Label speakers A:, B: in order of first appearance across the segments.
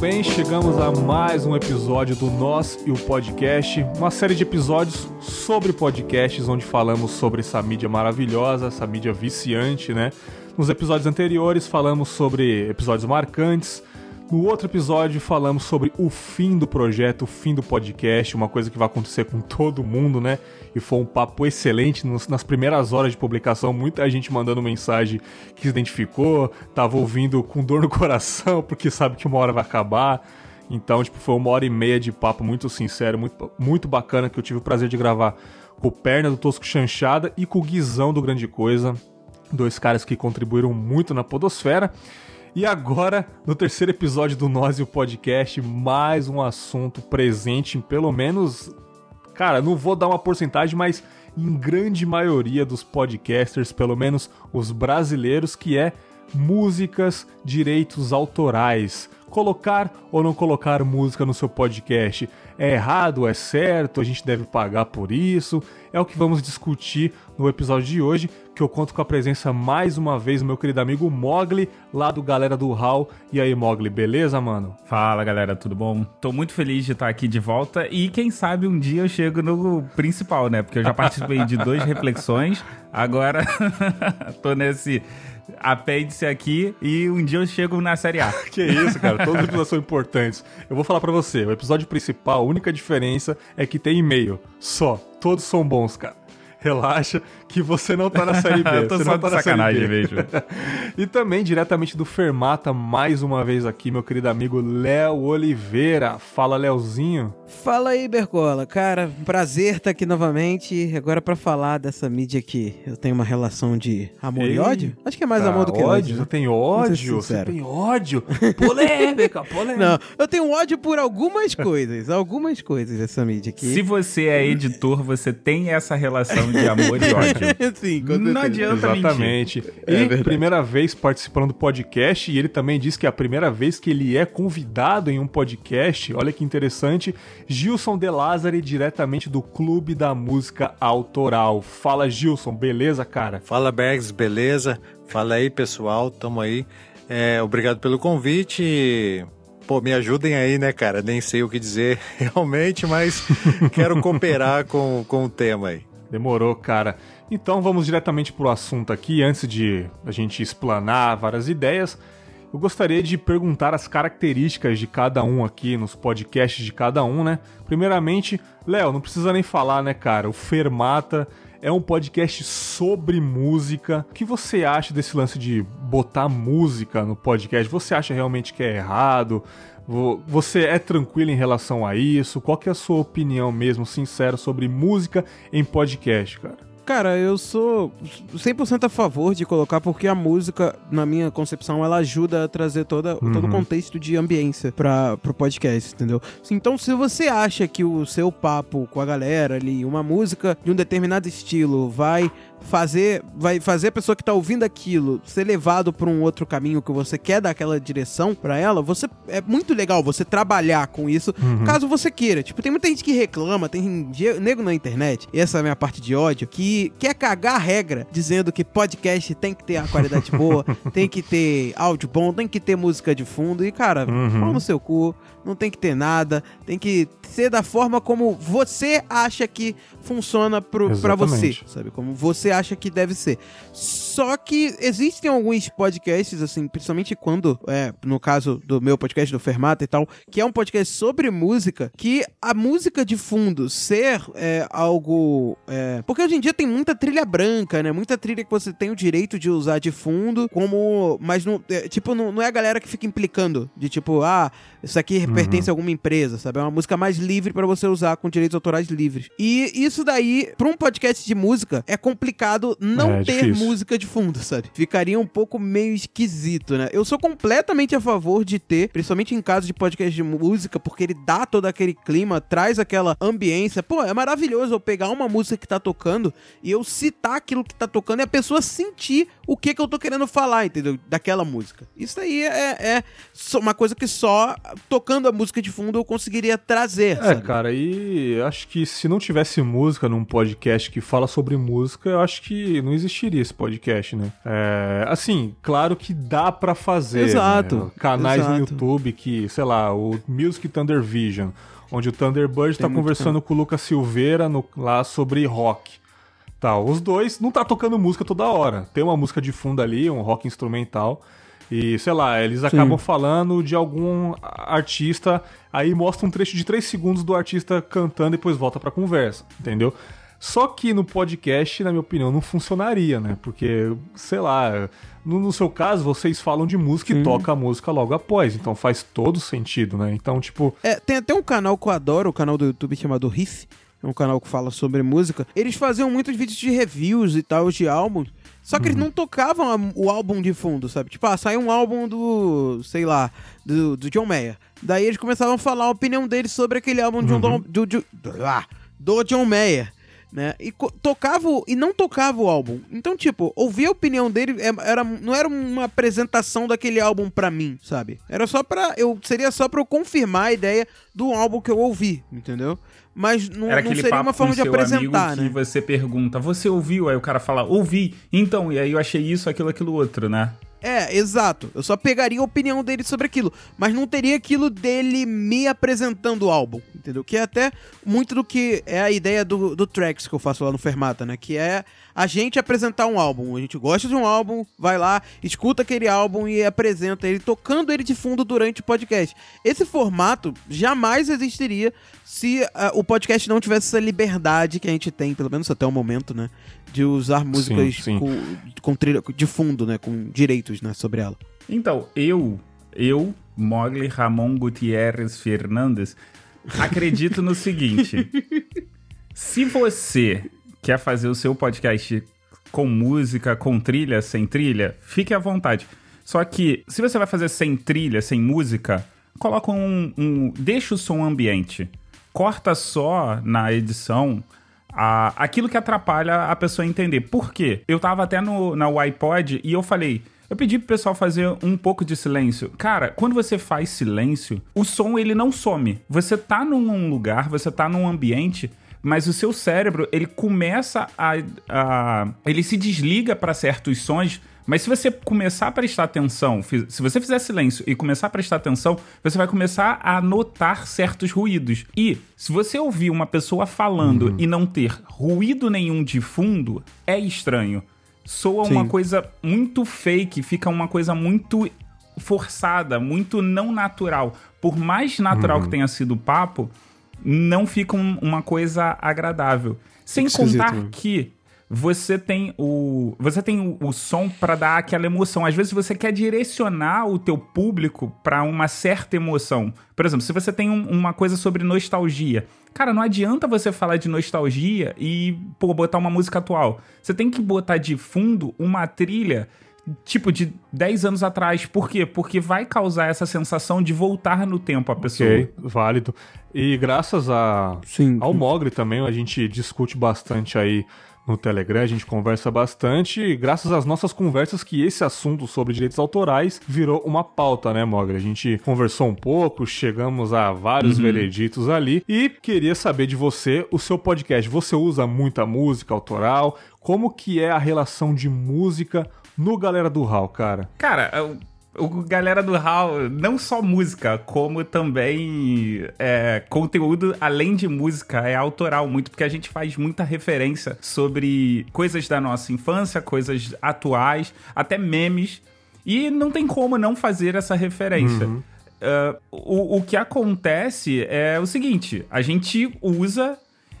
A: Bem, chegamos a mais um episódio do Nós e o Podcast, uma série de episódios sobre podcasts, onde falamos sobre essa mídia maravilhosa, essa mídia viciante, né? Nos episódios anteriores falamos sobre episódios marcantes, no outro episódio falamos sobre o fim do projeto, o fim do podcast, uma coisa que vai acontecer com todo mundo, né? E foi um papo excelente nas primeiras horas de publicação, muita gente mandando mensagem que se identificou, tava ouvindo com dor no coração porque sabe que uma hora vai acabar. Então, tipo, foi uma hora e meia de papo muito sincero, muito, muito bacana que eu tive o prazer de gravar com o Perna do Tosco Chanchada e com o Guizão do Grande Coisa, dois caras que contribuíram muito na podosfera. E agora, no terceiro episódio do Nós e o Podcast, mais um assunto presente em pelo menos. Cara, não vou dar uma porcentagem, mas em grande maioria dos podcasters, pelo menos os brasileiros, que é músicas, direitos autorais. Colocar ou não colocar música no seu podcast é errado, é certo, a gente deve pagar por isso. É o que vamos discutir no episódio de hoje, que eu conto com a presença mais uma vez do meu querido amigo Mogli, lá do Galera do Hall. E aí, Mogli, beleza, mano?
B: Fala, galera, tudo bom? Tô muito feliz de estar aqui de volta e quem sabe um dia eu chego no principal, né? Porque eu já participei de duas reflexões, agora tô nesse apêndice aqui e um dia eu chego na Série A.
A: que isso, cara. Todos os episódios são importantes. Eu vou falar para você, o episódio principal, a única diferença é que tem e-mail. Só. Todos são bons, cara relaxa que você não tá na série B.
B: Eu tô
A: você
B: só
A: não tá
B: de
A: na
B: sacanagem
A: série B.
B: mesmo.
A: e também diretamente do Fermata, mais uma vez aqui, meu querido amigo Léo Oliveira. Fala, Léozinho.
C: Fala aí, Bergola. Cara, prazer estar aqui novamente. Agora pra falar dessa mídia que eu tenho uma relação de amor
A: Ei,
C: e ódio. Acho que é mais amor do que ódio.
A: Você
C: né?
A: tem
C: Vamos ser
A: ódio? Você tem ódio? Polêmica, polêmica.
C: Não, eu tenho ódio por algumas coisas. algumas coisas dessa mídia aqui.
B: Se você é editor, você tem essa relação de amor e ódio.
C: Sim, com
B: Não adianta mentir.
A: Exatamente.
C: É
A: e
C: verdade.
A: primeira vez participando do podcast, e ele também disse que é a primeira vez que ele é convidado em um podcast. Olha que interessante. Gilson De Lázari, diretamente do Clube da Música Autoral. Fala, Gilson, beleza, cara?
D: Fala Bergs, beleza? Fala aí pessoal, tamo aí. É, obrigado pelo convite. Pô, me ajudem aí, né, cara? Nem sei o que dizer realmente, mas quero cooperar com, com o tema aí.
A: Demorou, cara. Então vamos diretamente pro assunto aqui. Antes de a gente explanar várias ideias, eu gostaria de perguntar as características de cada um aqui nos podcasts de cada um, né? Primeiramente, Léo, não precisa nem falar, né, cara? O Fermata é um podcast sobre música. O que você acha desse lance de botar música no podcast? Você acha realmente que é errado? Vo- Você é tranquilo em relação a isso? Qual que é a sua opinião mesmo, sincera, sobre música em podcast, cara?
C: Cara, eu sou 100% a favor de colocar, porque a música, na minha concepção, ela ajuda a trazer toda, todo o contexto de ambiência para pro podcast, entendeu? Então, se você acha que o seu papo com a galera ali, uma música de um determinado estilo, vai fazer vai fazer a pessoa que tá ouvindo aquilo ser levado para um outro caminho que você quer dar aquela direção para ela, você é muito legal você trabalhar com isso, caso você queira. Tipo, tem muita gente que reclama, tem nego na internet, e essa é a minha parte de ódio, que quer cagar a regra dizendo que podcast tem que ter a qualidade boa, tem que ter áudio bom, tem que ter música de fundo e cara, pau no seu cu, não tem que ter nada, tem que ser da forma como você acha que funciona pro, pra você, sabe? Como você acha que deve ser. Só que existem alguns podcasts, assim, principalmente quando, é, no caso do meu podcast do Fermata e tal, que é um podcast sobre música, que a música de fundo ser é, algo. é, porque hoje em dia tem muita trilha branca, né? Muita trilha que você tem o direito de usar de fundo, como. Mas não. é, tipo, não, não é a galera que fica implicando de tipo, ah, isso aqui pertence a alguma empresa, sabe? É uma música mais livre pra você usar com direitos autorais livres. E isso daí, pra um podcast de música, é complicado não
A: É,
C: ter
A: difícil.
C: música de fundo, sabe? Ficaria um pouco meio esquisito, né? Eu sou completamente a favor de ter, principalmente em casos de podcast de música, porque ele dá todo aquele clima, traz aquela ambiência. Pô, é maravilhoso eu pegar uma música que tá tocando e eu citar aquilo que tá tocando e a pessoa sentir o que que eu tô querendo falar, entendeu? Daquela música. Isso aí é, é uma coisa que só tocando a música de fundo eu conseguiria trazer.
A: É, sabe? cara, e acho que se não tivesse música num podcast que fala sobre música, eu acho que não existiria esse podcast, né? É, assim, claro que dá para fazer.
C: Exato.
A: Né? Canais
C: exato.
A: no YouTube que, sei lá, o Music Thunder Vision, onde o Thunderbird tá conversando tempo. com o Lucas Silveira no, lá sobre rock. Tá, os dois não tá tocando música toda hora. Tem uma música de fundo ali, um rock instrumental. E, sei lá, eles acabam Sim. falando de algum artista, aí mostra um trecho de 3 segundos do artista cantando e depois volta pra conversa, entendeu? Só que no podcast, na minha opinião, não funcionaria, né? Porque, sei lá, no, no seu caso, vocês falam de música Sim. e toca a música logo após, então faz todo sentido, né? Então, tipo.
C: É, tem até um canal que eu adoro, o canal do YouTube chamado Riff é um canal que fala sobre música, eles faziam muitos vídeos de reviews e tal, de álbuns. Só que uhum. eles não tocavam o álbum de fundo, sabe? Tipo, ah, saiu um álbum do, sei lá, do, do John Mayer. Daí eles começavam a falar a opinião deles sobre aquele álbum uhum. do, do, do, ah, do John Mayer né? E tocava e não tocava o álbum. Então, tipo, ouvir a opinião dele é, era, não era uma apresentação daquele álbum para mim, sabe? Era só para eu seria só para eu confirmar a ideia do álbum que eu ouvi, entendeu? Mas não, não seria uma forma de apresentar,
B: né? que você pergunta, você ouviu? Aí o cara fala, ouvi. Então, e aí eu achei isso, aquilo, aquilo outro, né?
C: É, exato. Eu só pegaria a opinião dele sobre aquilo, mas não teria aquilo dele me apresentando o álbum, entendeu? Que é até muito do que é a ideia do, do Tracks que eu faço lá no Fermata, né? Que é a gente apresentar um álbum. A gente gosta de um álbum, vai lá, escuta aquele álbum e apresenta ele, tocando ele de fundo durante o podcast. Esse formato jamais existiria se uh, o podcast não tivesse essa liberdade que a gente tem, pelo menos até o momento, né? De usar músicas sim, sim. Com, com trilha de fundo, né? Com direitos, né? Sobre ela.
B: Então, eu, eu, Mogli Ramon Gutierrez Fernandes, acredito no seguinte. Se você quer fazer o seu podcast com música, com trilha, sem trilha, fique à vontade. Só que, se você vai fazer sem trilha, sem música, coloca um. um deixa o som ambiente. Corta só na edição a, aquilo que atrapalha a pessoa entender. Por quê? Eu tava até no, na iPod e eu falei. Eu pedi pro pessoal fazer um pouco de silêncio. Cara, quando você faz silêncio, o som ele não some. Você tá num lugar, você tá num ambiente mas o seu cérebro ele começa a, a ele se desliga para certos sons mas se você começar a prestar atenção, se você fizer silêncio e começar a prestar atenção, você vai começar a notar certos ruídos. E se você ouvir uma pessoa falando uhum. e não ter ruído nenhum de fundo, é estranho. Soa Sim. uma coisa muito fake, fica uma coisa muito forçada, muito não natural. Por mais natural uhum. que tenha sido o papo, não fica um, uma coisa agradável. Sem contar né? que você tem o você tem o, o som para dar aquela emoção. Às vezes você quer direcionar o teu público para uma certa emoção. Por exemplo, se você tem um, uma coisa sobre nostalgia, cara, não adianta você falar de nostalgia e pô, botar uma música atual. Você tem que botar de fundo uma trilha tipo, de 10 anos atrás. Por quê? Porque vai causar essa sensação de voltar no tempo a pessoa. Ok,
A: válido. E graças a, Sim. ao Mogri também, a gente discute bastante aí no Telegram, a gente conversa bastante, e graças às nossas conversas que esse assunto sobre direitos autorais virou uma pauta, né, Mogri? A gente conversou um pouco, chegamos a vários uhum. vereditos ali e queria saber de você, o seu podcast, você usa muita música autoral? Como que é a relação de música no Galera do Hall, cara?
B: Cara, o, o Galera do Hall, não só música, como também é, conteúdo além de música, é autoral muito, porque a gente faz muita referência sobre coisas da nossa infância, coisas atuais, até memes, e não tem como não fazer essa referência. Uhum. Uh, o, o que acontece é o seguinte: a gente usa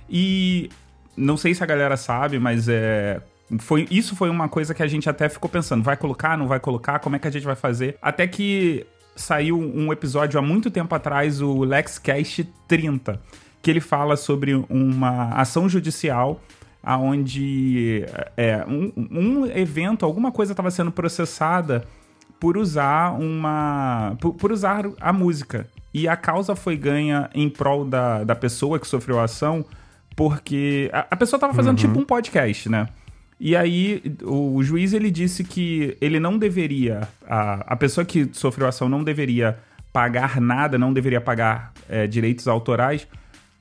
B: e não sei se a galera sabe, mas é foi, isso foi uma coisa que a gente até ficou pensando: vai colocar, não vai colocar, como é que a gente vai fazer? Até que saiu um episódio há muito tempo atrás, o LexCast 30, que ele fala sobre uma ação judicial onde é, um, um evento, alguma coisa estava sendo processada por usar uma. Por, por, usar a música. E a causa foi ganha em prol da, da pessoa que sofreu a ação porque a, a pessoa tava fazendo
A: Uhum.
B: tipo um podcast, né? E aí o, juiz ele disse que ele não deveria, a, a pessoa que sofreu a ação não deveria pagar nada, não deveria pagar é, direitos autorais,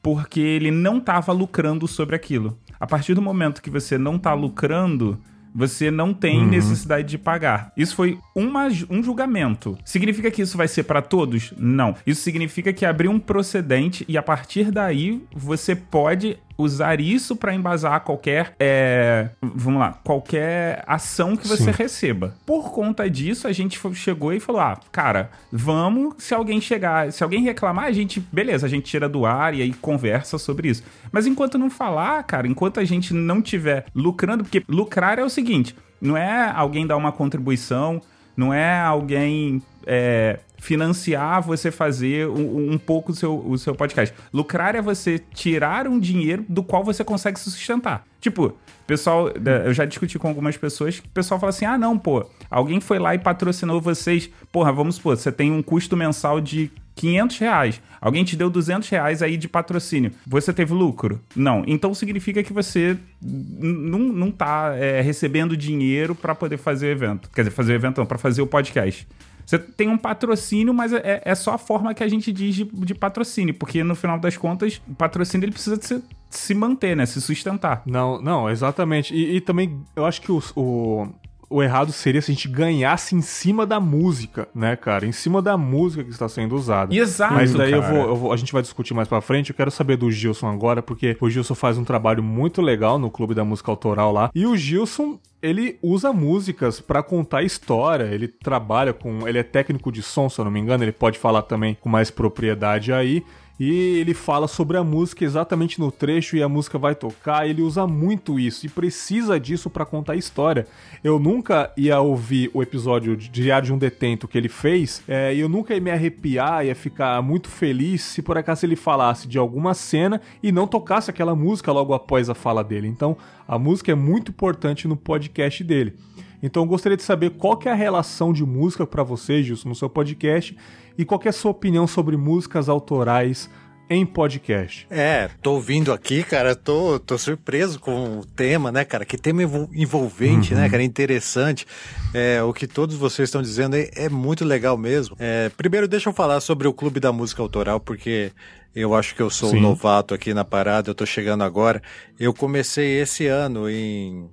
B: porque ele não estava lucrando sobre aquilo. A partir do momento que você não está lucrando, você não tem necessidade de pagar. Isso foi uma, um julgamento. Significa que isso vai ser para todos? Não. Isso significa que abriu um procedente e a partir daí você pode usar isso para embasar qualquer, é, vamos lá, qualquer ação que você
A: Sim.
B: receba. Por conta disso, a gente chegou e falou: ah, cara, vamos. Se alguém chegar, se alguém reclamar, a gente, beleza, a gente tira do ar e aí conversa sobre isso. Mas enquanto não falar, cara, enquanto a gente não tiver lucrando, porque lucrar é o seguinte: não é alguém dar uma contribuição, não é alguém é, financiar você fazer um, um pouco o seu, o seu podcast. Lucrar é você tirar um dinheiro do qual você consegue se sustentar. Tipo, pessoal, da- eu já discuti com algumas pessoas que o pessoal fala assim: ah, não, pô, alguém foi lá e patrocinou vocês. Porra, vamos supor, você tem um custo mensal de 500 reais. Alguém te deu 200 reais aí de patrocínio. Você teve lucro? Não. Então significa que você não, não tá é, recebendo dinheiro para poder fazer o evento. Quer dizer, fazer o evento não, para fazer o podcast. Você tem um patrocínio, mas é, é só a forma que a gente diz de, de patrocínio, porque no final das contas, o patrocínio ele precisa de se, se manter, né? Se sustentar.
A: Não, não, exatamente. E, e também eu acho que o, o, o errado seria se a gente ganhasse em cima da música, né, cara? Em cima da música que está sendo usada.
B: Exato,
A: Mas daí eu vou, eu vou- a gente vai discutir mais pra frente. Eu quero saber do Gilson agora, porque o Gilson faz um trabalho muito legal no Clube da Música Autoral lá. E o Gilson, ele usa músicas pra contar história. Ele trabalha com. Ele é técnico de som, se eu não me engano. Ele pode falar também com mais propriedade aí. E ele fala sobre a música exatamente no trecho e a música vai tocar. Ele usa muito isso e precisa disso pra contar história. Eu nunca ia ouvir o episódio de Diário de um Detento que ele fez é, e eu nunca ia me arrepiar, ia ficar muito feliz se por acaso ele falasse de alguma cena e não tocasse aquela música logo após a fala dele. Então a música é muito importante no podcast dele. Então eu gostaria de saber qual que é a relação de música pra você, Gilson, no seu podcast e qual que é a sua opinião sobre músicas autorais em podcast.
D: É, tô ouvindo aqui, cara, tô, tô surpreso com o tema, né, cara? Que tema envol- envolvente, né, cara? Interessante. É, o que todos vocês estão dizendo é, é muito legal mesmo. É, primeiro, deixa eu falar sobre o Clube da Música Autoral, porque eu acho que eu sou
A: Sim.
D: um novato aqui na parada, eu tô chegando agora. Eu comecei esse ano, em,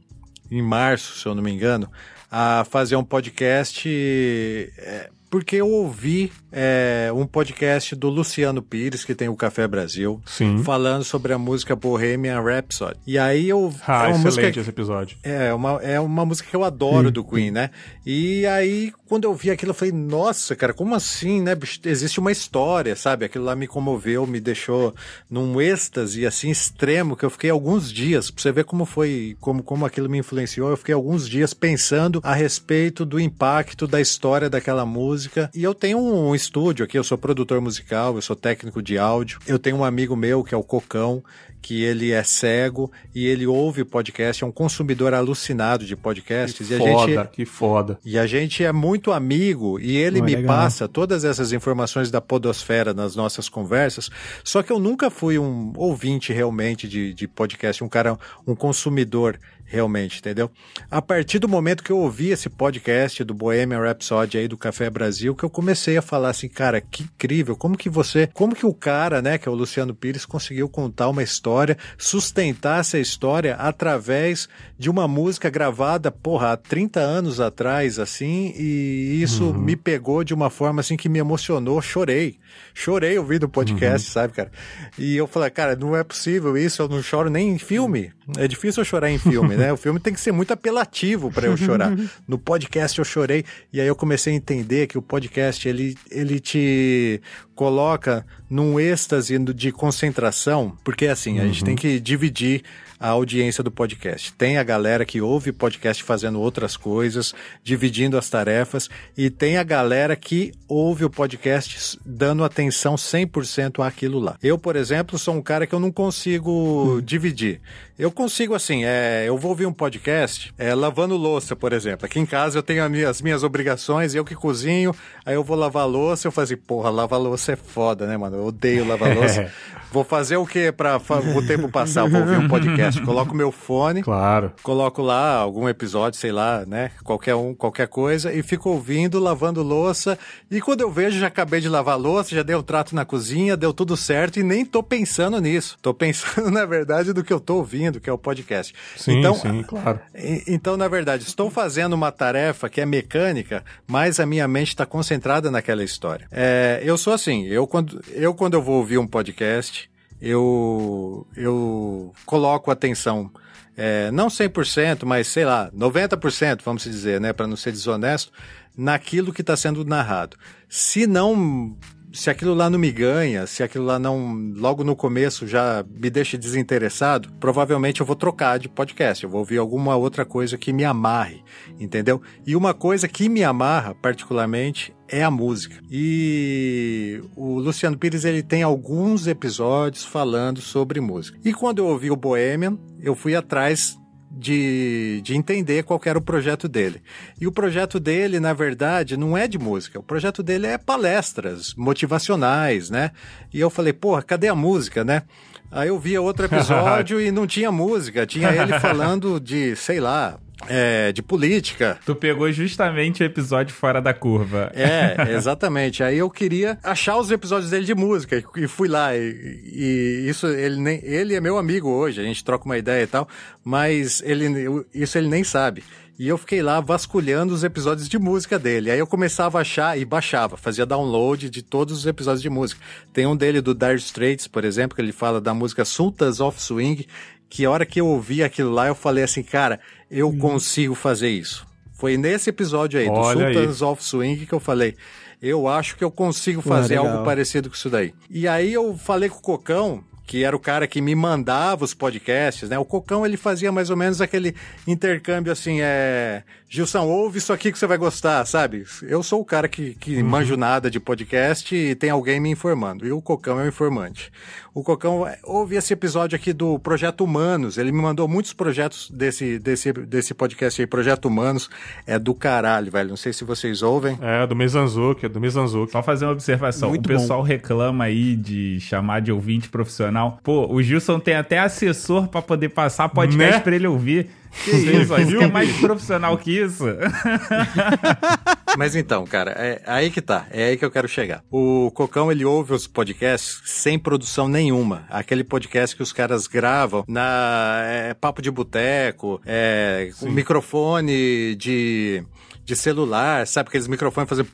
D: em março, se eu não me engano, a fazer um podcast. é, porque eu ouvi é, um podcast do Luciano Pires, que tem o Café Brasil,
A: Sim.
D: falando sobre a música Bohemian Rhapsody. E aí eu.
A: Ah,
D: é uma música
A: excelente esse episódio.
D: é uma, é uma música que eu adoro do Queen, né? E aí, quando eu vi aquilo, eu falei, nossa, cara, como assim, né? Existe uma história, sabe? Aquilo lá me comoveu, me deixou num êxtase, assim, extremo, que eu fiquei alguns dias, pra você ver como foi, como, como aquilo me influenciou, eu fiquei alguns dias pensando a respeito do impacto da história daquela música. E eu tenho um estúdio aqui, eu sou produtor musical, eu sou técnico de áudio, eu tenho um amigo meu, que é o Cocão, que ele é cego e ele ouve podcast, é um consumidor alucinado de podcasts.
A: Que
D: e a
A: foda,
D: gente
A: que foda.
D: e a gente é muito amigo e ele
C: Ah,
D: me
C: legal.
D: passa todas essas informações da podosfera nas nossas conversas. Só que eu nunca fui um ouvinte realmente de, de podcast, um cara, um consumidor realmente, entendeu? A partir do momento que eu ouvi esse podcast do Bohemian Rhapsody aí do Café Brasil, que eu comecei a falar assim, cara, que incrível, como que você, como que o cara, né, que é o Luciano Pires, conseguiu contar uma história, sustentar essa história através de uma música gravada, porra, há 30 anos atrás, assim, e isso me pegou de uma forma, assim, que me emocionou, chorei, chorei ouvindo o podcast, sabe, cara? E eu falei, cara, não é possível isso, eu não choro nem em filme, é difícil eu chorar em filme, né? O filme tem que ser muito apelativo para eu chorar. No podcast eu chorei e aí eu comecei a entender que o podcast ele, ele te coloca num êxtase de concentração, porque assim, a gente tem que dividir a audiência do podcast. Tem a galera que ouve podcast fazendo outras coisas, dividindo as tarefas, e tem a galera que ouve o podcast dando atenção 100% àquilo lá. Eu, por exemplo, sou um cara que eu não consigo dividir. Eu consigo, assim, é, eu vou ouvir um podcast é, lavando louça, por exemplo. Aqui em casa eu tenho as minhas obrigações, eu que cozinho, aí eu vou lavar louça, eu falo assim, porra, lavar louça é foda, né, mano? Eu odeio lavar louça. Vou fazer o quê para o tempo passar? Vou ouvir um podcast. Coloco meu fone,
A: Claro.
D: coloco lá algum episódio, sei lá, né? Qualquer um, qualquer coisa, e fico ouvindo, lavando louça. E quando eu vejo, já acabei de lavar louça, já dei um trato na cozinha, deu tudo certo e nem tô pensando nisso. Tô pensando, na verdade, do que eu tô ouvindo, que é o podcast.
A: Sim,
D: então,
A: sim, claro.
D: e- Então, na verdade, estou fazendo uma tarefa que é mecânica, mas a minha mente está concentrada naquela história. É, eu sou assim, eu quando, eu quando eu vou ouvir um podcast, eu, eu coloco atenção, é, não 100%, mas sei lá, 90%, vamos dizer, né, para não ser desonesto, naquilo que está sendo narrado. Se não se aquilo lá não me ganha, se aquilo lá não, logo no começo já me deixa desinteressado, provavelmente eu vou trocar de podcast, eu vou ouvir alguma outra coisa que me amarre, entendeu? E uma coisa que me amarra particularmente é a música. E o Luciano Pires ele tem alguns episódios falando sobre música. E quando eu ouvi o Bohemian, eu fui atrás de, de entender qual era o projeto dele. E o projeto dele, na verdade, não é de música. O projeto dele é palestras motivacionais, né? E eu falei, porra, cadê a música, né? Aí eu via outro episódio e não tinha música. Tinha ele falando de, sei lá, é, de política.
B: Tu pegou justamente o episódio fora da curva.
D: É, exatamente. Aí eu queria achar os episódios dele de música e fui lá. E, e isso ele nem ele é meu amigo hoje. A gente troca uma ideia e tal, mas ele isso ele nem sabe. E eu fiquei lá vasculhando os episódios de música dele. Aí eu começava a achar e baixava, fazia download de todos os episódios de música. Tem um dele do Dire Straits, por exemplo, que ele fala da música Sultans of Swing, que a hora que eu ouvi aquilo lá, eu falei assim, cara, eu consigo fazer isso. Foi nesse episódio aí,
A: Olha
D: do Sultans of Swing, que eu falei, eu acho que eu consigo fazer
C: legal.
D: algo parecido com isso daí. E aí eu falei com o Cocão, que era o cara que me mandava os podcasts, né? O Cocão, ele fazia mais ou menos aquele intercâmbio assim, é... Gilson, ouve isso aqui que você vai gostar, sabe? Eu sou o cara que, que manjo nada de podcast e tem alguém me informando. E o Cocão é o informante. O Cocão é, ouve esse episódio aqui do Projeto Humanos. Ele me mandou muitos projetos desse, desse, desse podcast aí. Projeto Humanos é do caralho, velho. Não sei se vocês ouvem.
A: É, do Mizanzuki, é do Mizanzuki.
B: Só fazer uma observação.
C: Muito
B: o pessoal reclama aí de chamar de ouvinte profissional. Pô, o Gilson tem até assessor pra poder passar podcast
A: Né?
B: pra ele ouvir. Que isso, ó, isso é mais profissional que isso.
D: Mas então, cara, é aí que tá. É aí que eu quero chegar. O Cocão, ele ouve os podcasts sem produção nenhuma. Aquele podcast que os caras gravam na é, papo de boteco, é, com microfone de, de celular, sabe? Aqueles microfones fazendo...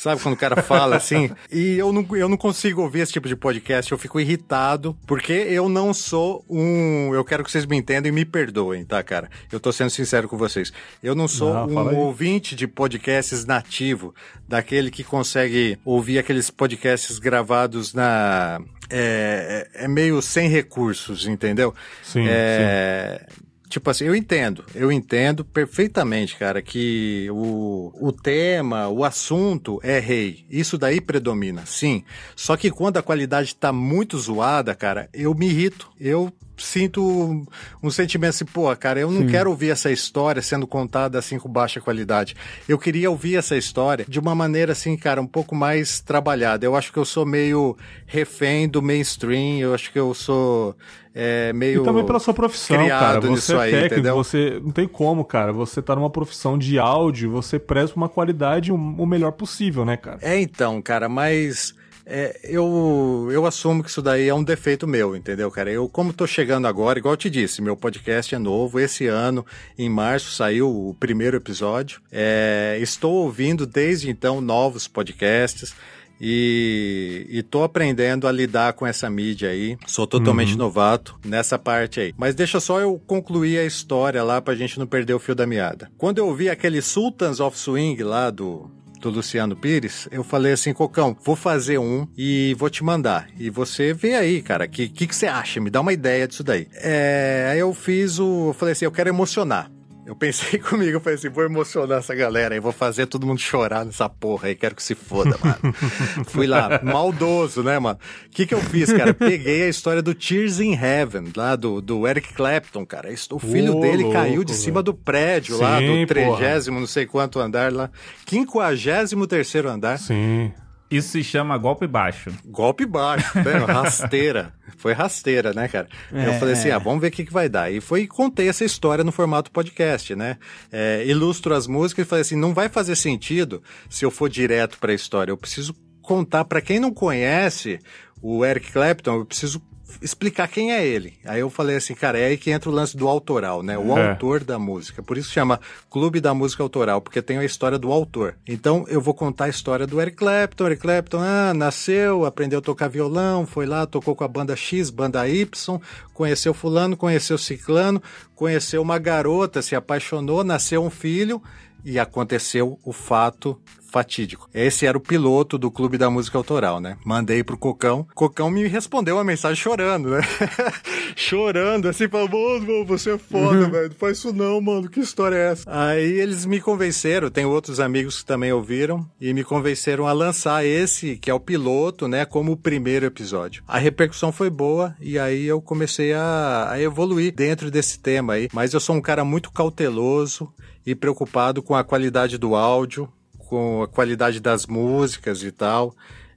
D: Sabe quando o cara fala assim? E eu não, eu não consigo ouvir esse tipo de podcast, eu fico irritado, porque eu não sou um. Eu quero que vocês me entendam e me perdoem, tá, cara? Eu tô sendo sincero com vocês. Eu não sou
A: Não,
D: um ouvinte de podcasts nativo, daquele que consegue ouvir aqueles podcasts gravados na. É, é é meio sem recursos, entendeu?
A: Sim,
D: é, Tipo assim, eu entendo, eu entendo perfeitamente, cara, que o, o tema, o assunto é rei. Isso daí predomina, sim. Só que quando a qualidade tá muito zoada, cara, eu me irrito. Eu sinto um, um sentimento assim, pô, cara, eu não quero ouvir essa história sendo contada assim com baixa qualidade. Eu queria ouvir essa história de uma maneira assim, cara, um pouco mais trabalhada. Eu acho que eu sou meio refém do mainstream, eu acho que eu sou é, meio
A: E também pela sua profissão, cara. Você
D: nisso
A: é
D: aí,
A: técnico,
D: entendeu?
A: você não tem como, cara. Você tá numa profissão de áudio, você preza uma qualidade o melhor possível, né, cara?
D: É então, cara, mas é, eu, eu assumo que isso daí é um defeito meu, entendeu, cara? Eu, como tô chegando agora, igual eu te disse, meu podcast é novo. Esse ano, em março, saiu o primeiro episódio. É, estou ouvindo desde então novos podcasts. E, e tô aprendendo a lidar com essa mídia aí. Sou totalmente novato nessa parte aí. Mas deixa só eu concluir a história lá pra gente não perder o fio da meada. Quando eu vi aquele Sultans of Swing lá do, do Luciano Pires, eu falei assim, Cocão, vou fazer um e vou te mandar. E você vê aí, cara, o que, que, que você acha? Me dá uma ideia disso daí. É, aí eu fiz o. Eu falei assim, eu quero emocionar. Eu pensei comigo, eu falei assim, vou emocionar essa galera aí, vou fazer todo mundo chorar nessa porra aí, quero que se foda, mano. Fui lá, maldoso, né, mano? O que que eu fiz, cara? Peguei a história do Tears in Heaven, lá do, do Eric Clapton, cara. O filho
A: Ô,
D: dele
A: louco,
D: caiu de cima
A: velho.
D: do prédio lá,
A: Sim,
D: do
A: porra.
D: trigésimo, não sei quanto andar lá, quinquagésimo terceiro andar.
A: Sim.
B: Isso se chama golpe baixo.
D: Golpe baixo, né? rasteira. Foi rasteira, né, cara? É, eu falei assim, ah, vamos ver o que, que vai dar. E foi contei essa história no formato podcast, né? É, ilustro as músicas e falei assim, não vai fazer sentido se eu for direto para a história. Eu preciso contar para quem não conhece o Eric Clapton, eu preciso explicar quem é ele. Aí eu falei assim, cara, é aí que entra o lance do autoral, né? O é. autor da música. Por isso chama Clube da Música Autoral, porque tem a história do autor. Então eu vou contar a história do Eric Clapton. Eric Clapton, ah, nasceu, aprendeu a tocar violão, foi lá, tocou com a banda X, banda Y, conheceu fulano, conheceu ciclano, conheceu uma garota, se apaixonou, nasceu um filho e aconteceu o fato fatídico. Esse era o piloto do Clube da Música Autoral, né? Mandei pro Cocão. Cocão me respondeu uma mensagem chorando, né? chorando, assim, falando, mano, você é foda, uhum. velho. Não faz isso não, mano. Que história é essa? Aí eles me convenceram, tem outros amigos que também ouviram, e me convenceram a lançar esse, que é o piloto, né? Como o primeiro episódio. A repercussão foi boa, e aí eu comecei a, a evoluir dentro desse tema aí. Mas eu sou um cara muito cauteloso e preocupado com a qualidade do áudio, com a qualidade das músicas e tal.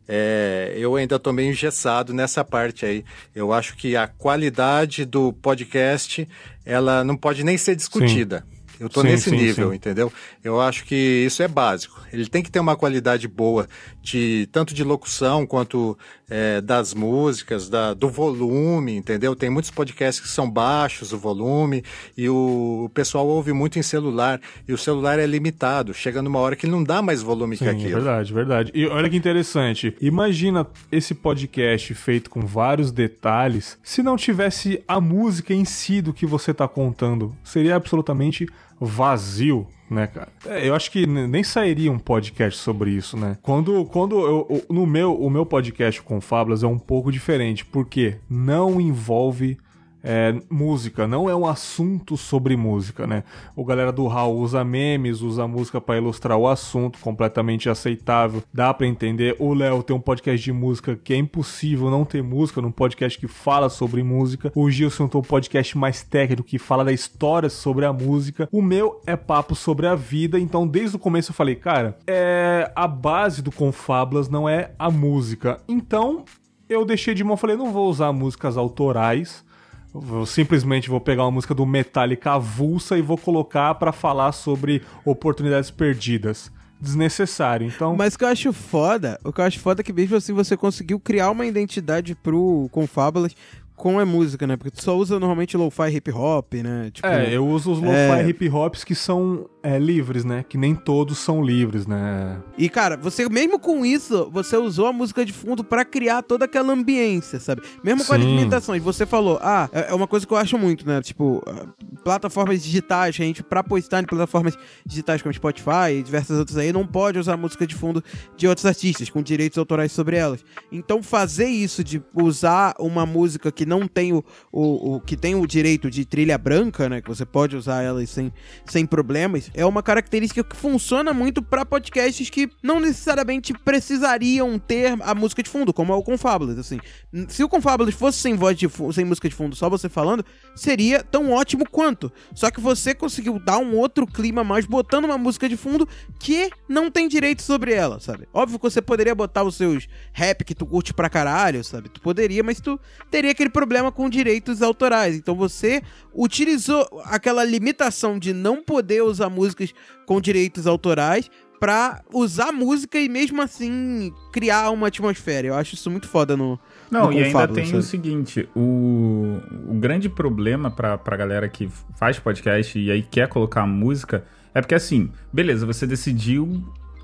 D: É, eu ainda estou meio engessado nessa parte aí. Eu acho que a qualidade do podcast ela não pode nem ser discutida. Sim. Eu sim, nesse sim, nível, sim. entendeu? Eu acho que isso é básico. Ele tem que ter uma qualidade boa, de tanto de locução quanto é, das músicas, da, do volume, entendeu? Tem muitos podcasts que são baixos o volume e o, o, pessoal ouve muito em celular e o celular é limitado. Chega numa hora que ele não dá mais volume que aquilo.
A: Verdade, verdade. E olha que interessante. Imagina esse podcast feito com vários detalhes se não tivesse a música em si do que você está contando. Seria absolutamente vazio, né, cara? É, eu acho que nem sairia um podcast sobre isso, né? Quando, quando eu, no meu, o meu podcast com Fábulas é um pouco diferente, porque não envolve é, música, não é um assunto sobre música, né? O galera do Raul usa memes, usa música para ilustrar o assunto, completamente aceitável, dá para entender. O Léo tem um podcast de música que é impossível não ter música num podcast que fala sobre música. O Gilson tem um podcast mais técnico que fala da história sobre a música. O meu é papo sobre a vida, então desde o começo eu falei, cara, é a base do Confablas não é a música. Então eu deixei de mão, falei, não vou usar músicas autorais eu simplesmente vou pegar uma música do Metallica avulsa e vou colocar para falar sobre oportunidades perdidas. Desnecessário, então.
C: Mas o que eu acho foda, o que eu acho foda é que mesmo assim você conseguiu criar uma identidade pro Confábulas com a música, né? Porque tu só usa normalmente lo-fi hip hop, né?
A: Tipo, é, eu uso os lo-fi é... hip hops que são é, livres, né? Que nem todos são livres, né?
C: E cara, você mesmo com isso, você usou a música de fundo para criar toda aquela ambiência, sabe? Mesmo Sim. com as limitações. Você falou, ah, é, é uma coisa que eu acho muito, né? Tipo, ah, plataformas digitais, a gente pra postar em plataformas digitais como Spotify e diversas outras aí, não pode usar música de fundo de outros artistas, com direitos autorais sobre elas. Então fazer isso de usar uma música que não tem o, o, o, que tem o direito de trilha branca, né? Que você pode usar elas sem, sem problemas, é uma característica que funciona muito para podcasts que não necessariamente precisariam ter a música de fundo, como é o Confabulous, assim. Se o Confabulous fosse sem voz de sem música de fundo, só você falando, seria tão ótimo quanto. Só que você conseguiu dar um outro clima mais botando uma música de fundo que não tem direito sobre ela, sabe? Óbvio que você poderia botar os seus rap que tu curte pra caralho, sabe? Tu poderia, mas tu teria aquele problema com direitos autorais. Então você utilizou aquela limitação de não poder usar músicas com direitos autorais para usar música e mesmo assim criar uma atmosfera. Eu acho isso muito foda no.
B: Não,
C: no
B: e ainda tem sabe? o seguinte: o, o grande problema pra, pra galera que faz podcast e aí quer colocar música é porque assim, beleza, você decidiu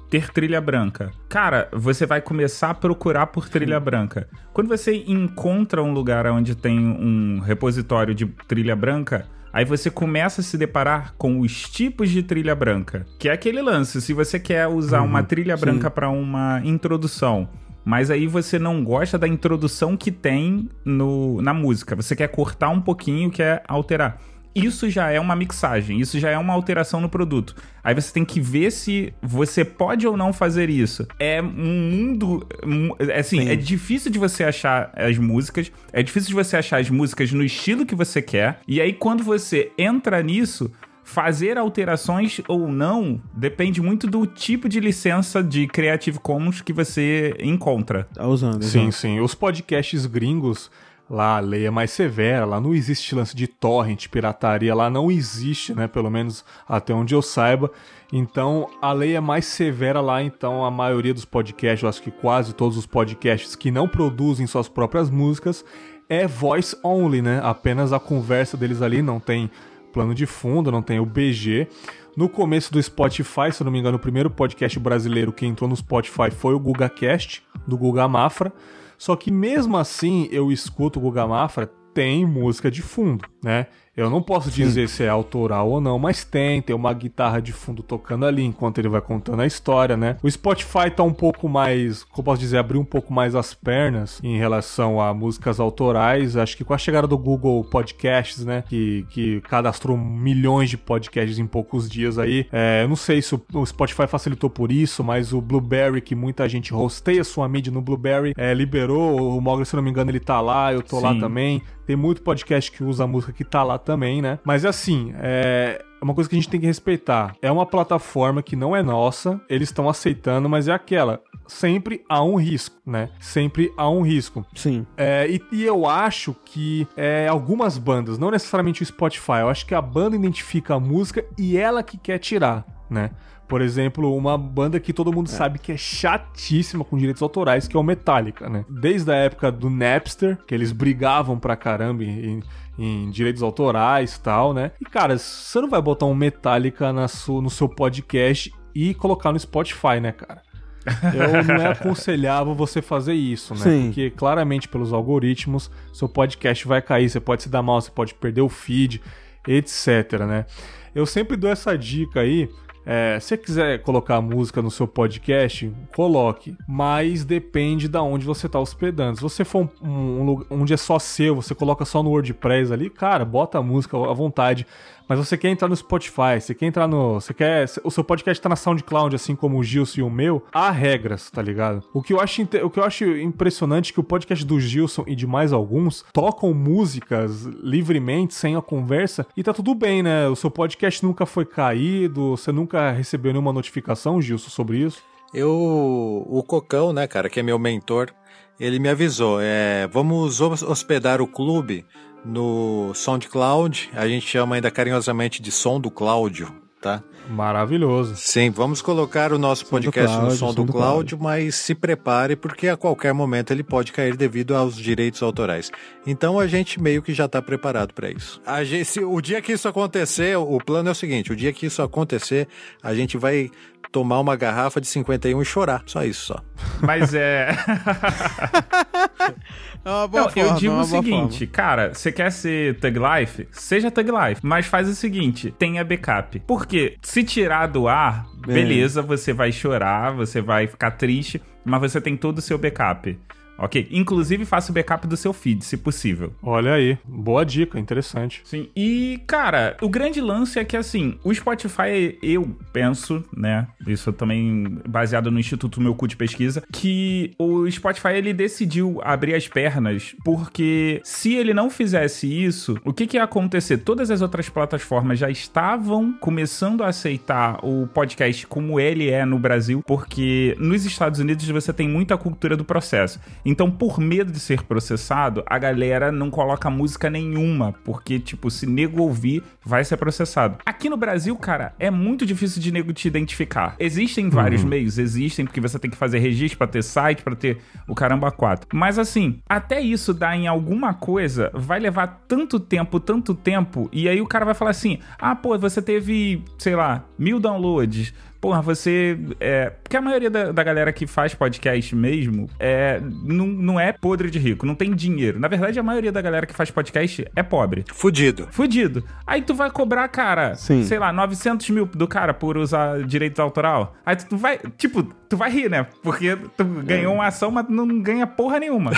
B: ter trilha branca. Cara, você vai começar a procurar por trilha branca. Quando você encontra um lugar onde tem um repositório de trilha branca, Aí você começa a se deparar com os tipos de trilha branca, que é aquele lance. Se você quer usar uhum, uma trilha sim. branca para uma introdução, mas aí você não gosta da introdução que tem no, na música, você quer cortar um pouquinho, quer alterar isso já é uma mixagem, isso já é uma alteração no produto. Aí você tem que ver se você pode ou não fazer isso. É um mundo. Assim, Sim. é difícil de você achar as músicas, é difícil de você achar as músicas no estilo que você quer. E aí, quando você entra nisso, fazer alterações ou não depende muito do tipo de licença de Creative Commons que você encontra.
C: Tá usando.
A: Sim, sim. Os podcasts gringos, lá a lei é mais severa, lá não existe lance de torrent, pirataria, lá não existe, né? Pelo menos até onde eu saiba. Então a lei é mais severa lá, então a maioria dos podcasts, eu acho que quase todos os podcasts que não produzem suas próprias músicas, é voice only, né? Apenas a conversa deles ali, não tem plano de fundo, não tem o BG. No começo do Spotify, se eu não me engano, o primeiro podcast brasileiro que entrou no Spotify foi o GugaCast, do Guga Mafra. Só que mesmo assim, eu escuto o Guga Mafra, tem música de fundo, né? Eu não posso dizer se é autoral ou não, mas tem, tem uma guitarra de fundo tocando ali enquanto ele vai contando a história, né? O Spotify tá um pouco mais, como eu posso dizer, abriu um pouco mais as pernas em relação a músicas autorais. Acho que com a chegada do Google Podcasts, né, que, que cadastrou milhões de podcasts em poucos dias aí, é, eu não sei se o, Spotify facilitou por isso, mas o Blueberry, que muita gente hosteia sua mídia no Blueberry, é, liberou. O Mogli, se eu não me engano, ele tá lá, eu tô lá
B: Sim.
A: também. Tem muito podcast que usa a música que tá lá também, né? Mas assim, é uma coisa que a gente tem que respeitar. É uma plataforma que não é nossa, eles estão aceitando, mas é aquela. Sempre há um risco, né? Sempre há um risco.
C: Sim.
A: É, e, e eu acho que é, algumas bandas, não necessariamente o Spotify, eu acho que a banda identifica a música e ela que quer tirar, né? Por exemplo, uma banda que todo mundo sabe que é chatíssima com direitos autorais, que é o Metallica, né? Desde a época do Napster, que eles brigavam pra caramba em, em direitos autorais e tal, né? E, cara, você não vai botar um Metallica na su- no seu podcast e colocar no Spotify, né, cara? Eu não é aconselhável você fazer isso, né?
C: Sim.
A: Porque claramente pelos algoritmos, seu podcast vai cair, você pode se dar mal, você pode perder o feed, etc, né? Eu sempre dou essa dica aí. É, se você quiser colocar música no seu podcast, coloque. Mas depende da onde você está hospedando. Se você for um, um lugar onde é só seu, você coloca só no WordPress ali, cara, bota a música à vontade. Mas você quer entrar no Spotify, você quer entrar no. Você quer. O seu podcast tá na SoundCloud, assim como o Gilson e o meu, há regras, tá ligado? O que eu acho, o que eu acho impressionante é que o podcast do Gilson e de mais alguns tocam músicas livremente, sem a conversa, e tá tudo bem, né? O seu podcast nunca foi caído, você nunca recebeu nenhuma notificação, Gilson, sobre isso?
D: Eu, o Cocão, né, cara, que é meu mentor, ele me avisou, é, vamos hos- hospedar o clube no SoundCloud, a gente chama ainda carinhosamente de Som do Cláudio, tá?
A: Maravilhoso.
D: Sim, vamos colocar o nosso
C: do
D: podcast no
C: Cláudio,
D: Som
C: Som
D: do Cláudio, mas se prepare porque a qualquer momento ele pode cair devido aos direitos autorais. Então a gente meio que já está preparado para isso. A gente, se- o dia que isso acontecer, o plano é o seguinte: o dia que isso acontecer, a gente vai tomar uma garrafa de 51 e chorar. Só isso, só.
B: Mas é.
C: É
B: Não,
C: forma,
B: eu digo
C: é
B: o seguinte, cara, você quer ser Thug Life? Seja Thug Life. Mas faz o seguinte, tenha backup. Porque se tirar do ar,
C: É.
B: beleza, você vai chorar, você vai ficar triste, mas você tem todo o seu backup. Ok? Inclusive, faça o backup do seu feed, se possível.
A: Olha aí, boa dica, interessante.
B: Sim. E, cara, o grande lance é que, assim, o Spotify, eu penso, né? Isso também baseado no Instituto Meu Cu de Pesquisa, que o Spotify ele decidiu abrir as pernas porque se ele não fizesse isso, o que, que ia acontecer? Todas as outras plataformas já estavam começando a aceitar o podcast como ele é no Brasil, porque nos Estados Unidos você tem muita cultura do processo. Então, por medo de ser processado, a galera não coloca música nenhuma, porque, tipo, se nego ouvir, vai ser processado. Aqui no Brasil, cara, é muito difícil de nego te identificar. Existem vários meios, existem, porque você tem que fazer registro pra ter site, pra ter o caramba 4. Mas assim, até isso dar em alguma coisa vai levar tanto tempo, tanto tempo, e aí o cara vai falar assim: ah, pô, você teve, sei lá, mil downloads. Porra, você. É, porque a maioria da, da galera que faz podcast mesmo é, não, não é podre de rico, não tem dinheiro. Na verdade, a maioria da galera que faz podcast é pobre.
D: Fudido.
B: Fudido. Aí tu vai cobrar, cara,
C: Sim.
B: sei lá, 900 mil do cara por usar direitos autoral. Aí tu vai, tipo, tu vai rir, né? Porque tu ganhou uma ação, mas não ganha porra nenhuma.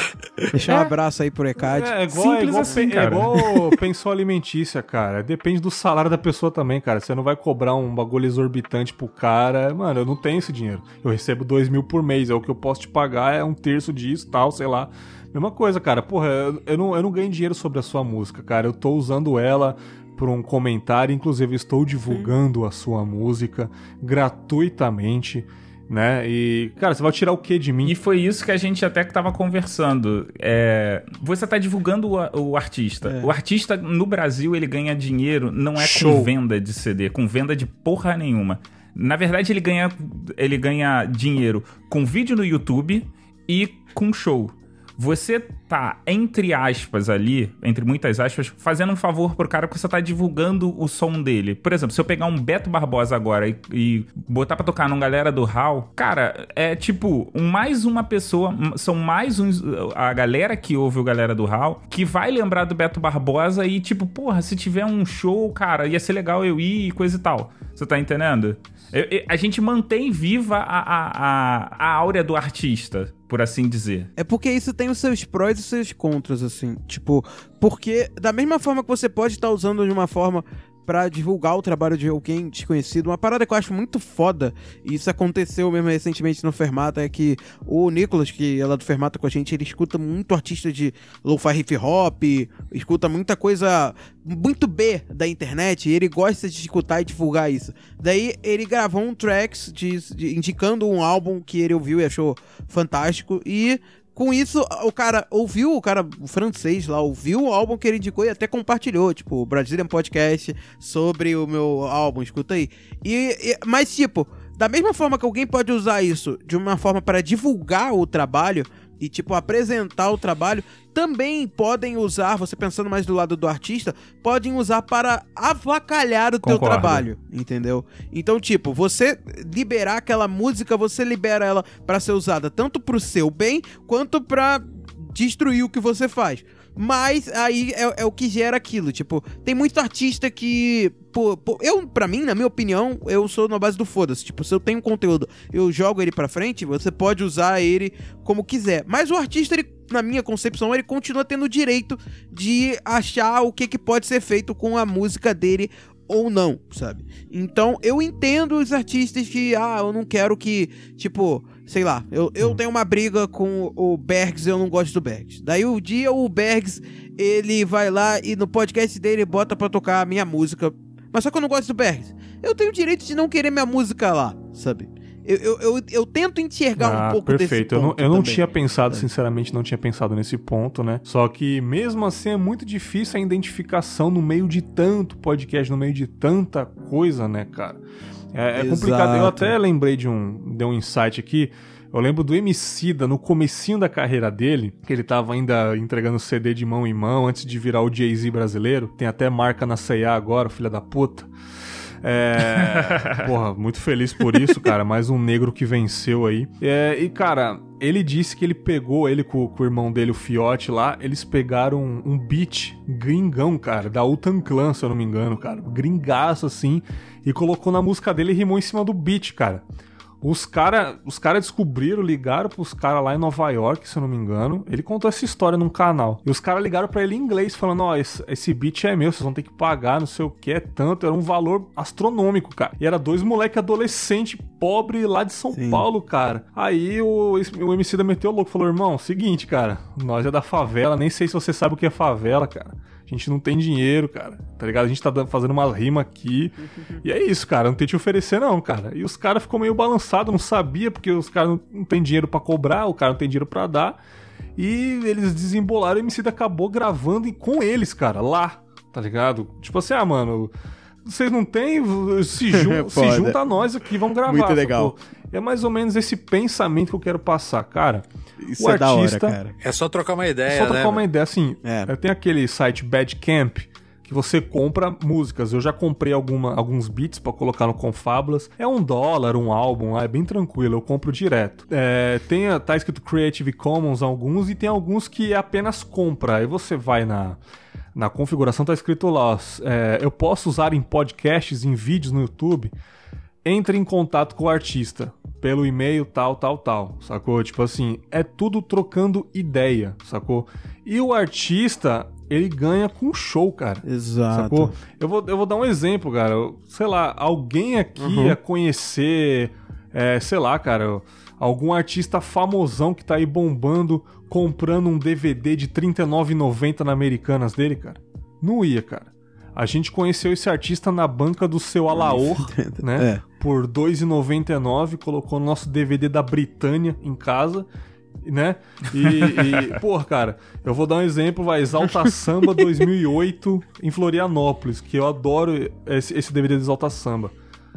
C: Deixar um abraço aí pro ECAD.
A: É, é igual,
B: Simples
A: é igual,
B: assim,
A: é
B: cara.
A: igual pensão alimentícia, cara. Depende do salário da pessoa também, cara. Você não vai cobrar um bagulho exorbitante pro cara. Mano, eu não tenho esse dinheiro. Eu recebo dois mil por mês. É o que eu posso te pagar, é um terço disso, tal, sei lá. Mesma coisa, cara. Porra, eu, eu não, eu não ganho dinheiro sobre a sua música, cara. Eu tô usando ela por um comentário. Inclusive, estou divulgando a sua música gratuitamente né? E, cara, você vai tirar o que de mim?
B: E foi isso que a gente até que tava conversando. É, você tá divulgando o, o artista. É. O artista no Brasil, ele ganha dinheiro, não é Show. com venda de CD, com venda de porra nenhuma. Na verdade, ele ganha, ele ganha dinheiro com vídeo no YouTube e com show você tá, entre aspas ali, entre muitas aspas, fazendo um favor pro cara porque você tá divulgando o som dele. Por exemplo, se eu pegar um Beto Barbosa agora e, e botar pra tocar num galera do HAL, cara, é tipo, mais uma pessoa, são mais uns, a galera que ouve o galera do HAL, que vai lembrar do Beto Barbosa e tipo, porra, se tiver um show, cara, ia ser legal eu ir e coisa e tal. Você tá entendendo? Eu, eu, a gente mantém viva a, a, a, a áurea do artista, por assim dizer.
C: É porque isso tem os seus prós e os seus contras, assim. Tipo, porque da mesma forma que você pode estar usando de uma forma para divulgar o trabalho de alguém desconhecido. Uma parada que eu acho muito foda, e isso aconteceu mesmo recentemente no Fermata, é que o Nicolas, que é lá do Fermata com a gente, ele escuta muito artista de lo-fi hip hop, escuta muita coisa muito B da internet, e ele gosta de escutar e divulgar isso. Daí ele gravou um tracks de, de, indicando um álbum que ele ouviu e achou fantástico, e com isso, o cara ouviu, o cara o francês lá, ouviu o álbum que ele indicou e até compartilhou, tipo, o Brazilian Podcast sobre o meu álbum, escuta aí. E, e, mas, tipo, da mesma forma que alguém pode usar isso de uma forma para divulgar o trabalho, e, tipo, apresentar o trabalho, também podem usar, você pensando mais do lado do artista, podem usar para avacalhar o Concordo. teu trabalho, entendeu? Então, tipo, você liberar aquela música, você libera ela para ser usada tanto pro seu bem, quanto pra destruir o que você faz. Mas aí é, é, o que gera aquilo. Tipo, tem muito artista que. Pô, pô, eu, pra mim, na minha opinião, eu sou na base do foda-se. Tipo, se eu tenho conteúdo, eu jogo ele pra frente, você pode usar ele como quiser. Mas o artista, ele, na minha concepção, ele continua tendo o direito de achar o que, que pode ser feito com a música dele ou não, sabe? Então eu entendo os artistas que, ah, eu não quero que, tipo, sei lá, eu, eu hum. tenho uma briga com o Bergs e eu não gosto do Bergs. Daí o dia o Bergs, ele vai lá e no podcast dele bota pra tocar a minha música. Mas só que eu não gosto do Bergs. Eu tenho o direito de não querer minha música lá, sabe? Eu, eu, eu, eu, tento enxergar ah, um pouco
A: perfeito.
C: desse ponto.
A: Eu não, eu não tinha pensado, é. sinceramente, não tinha pensado nesse ponto, né? Só que mesmo assim é muito difícil a identificação no meio de tanto podcast, no meio de tanta coisa, né, cara? É, é complicado. Eu até lembrei de um, de um insight aqui. Eu lembro do Emicida no comecinho da carreira dele, que ele tava ainda entregando CD de mão em mão antes de virar o Jay-Z brasileiro. Tem até marca na C&A agora, filha da puta. É... Porra, muito feliz por isso, cara. Mais um negro que venceu aí. É, e, cara, ele disse que ele pegou, ele com, com, o irmão dele, o Fiote lá, eles pegaram um, um beat gringão, cara, da Utan Clan, se eu não me engano, cara. Gringaço, assim, e colocou na música dele e rimou em cima do beat, cara. Os caras os cara descobriram, ligaram pros caras lá em Nova York, se eu não me engano. Ele contou essa história num canal. E os caras ligaram para ele em inglês, falando: Ó, oh, esse, esse beat é meu, vocês vão ter que pagar, não sei o que, é tanto. Era um valor astronômico, cara. E era dois moleque adolescente, pobre lá de São Sim. Paulo, cara. Aí o, o MC da meteu louco, falou: irmão, seguinte, cara, nós é da favela, nem sei se você sabe o que é favela, cara. A gente não tem dinheiro, cara. Tá ligado? A gente tá fazendo uma rima aqui. e é isso, cara. Não tem te oferecer, não, cara. E os caras ficou meio balançado, não sabia, porque os caras não, tem dinheiro para cobrar, o cara não tem dinheiro para dar. E eles desembolaram e o MC acabou gravando com eles, cara, lá. Tá ligado? Tipo assim, ah, mano vocês não têm, se, jun se junta a nós aqui, vamos gravar.
C: Muito legal.
A: É mais ou menos esse pensamento que eu quero passar, cara.
C: Isso o é artista, da hora, cara.
D: É só trocar uma ideia, É
A: só trocar
D: né,
A: uma ideia, assim. É. Tem aquele site Badcamp, que você compra músicas. Eu já comprei alguma, alguns beats para colocar no Confablas. É um dólar, um álbum, é bem tranquilo, eu compro direto. É, tem, tá escrito Creative Commons alguns e tem alguns que é apenas compra. Aí você vai na na configuração tá escrito lá, é, eu posso usar em podcasts, em vídeos no YouTube, entre em contato com o artista pelo e-mail tal, tal, tal, sacou? Tipo assim, é tudo trocando ideia, sacou? E o artista, ele ganha com show, cara.
C: Exato.
A: Sacou? Eu vou, eu vou dar um exemplo, cara. Sei lá, alguém aqui uhum. ia conhecer, é, sei lá, cara, algum artista famosão que tá aí bombando, comprando um DVD de R$39,90 na Americanas dele, cara? Não ia, cara. A gente conheceu esse artista na banca do seu Alaor, né?
C: É.
A: Por R$ 2,99, colocou no nosso DVD da Britânia em casa, né? E, e pô, cara, eu vou dar um exemplo, vai, Exalta Samba 2008 em Florianópolis, que eu adoro esse, esse DVD de Exalta Samba.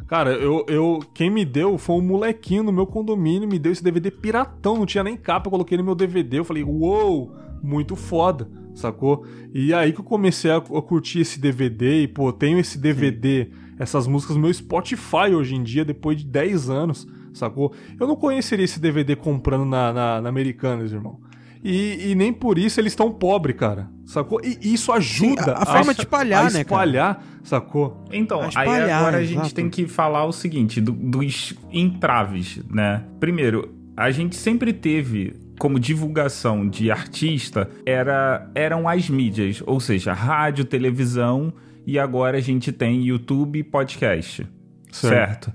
A: Cara, eu, eu, quem me deu foi um molequinho no meu condomínio, me deu esse DVD piratão, não tinha nem capa, eu coloquei no meu DVD, eu falei, uou, muito foda, sacou? E aí que eu comecei a, a curtir esse DVD, e pô, tenho esse DVD, essas músicas no meu Spotify hoje em dia, depois de 10 anos, sacou? Eu não conheceria esse DVD comprando na, na, na Americanas, irmão. E, e nem por isso eles estão pobres, cara. Sacou? E isso ajuda
C: Sim, a- a forma de espalhar,
A: a
C: né, cara?
A: espalhar, sacou?
B: Então,
C: A
B: aí
C: espalhar,
B: agora a gente
C: exato.
B: tem que falar o seguinte, do- dos entraves, né? Primeiro, a gente sempre teve como divulgação de artista era, eram as mídias, ou seja, rádio, televisão e agora a gente tem YouTube e podcast.
A: Certo.
B: Certo.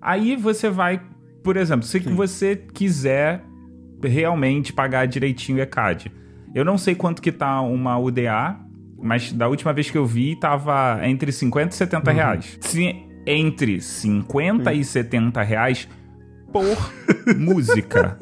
B: Aí você vai, por exemplo, se você quiser realmente pagar direitinho o ECAD. Eu não sei quanto que tá uma UDA, mas da última vez que eu vi tava entre 50 e 70 reais. Se entre 50 e 70 reais por música.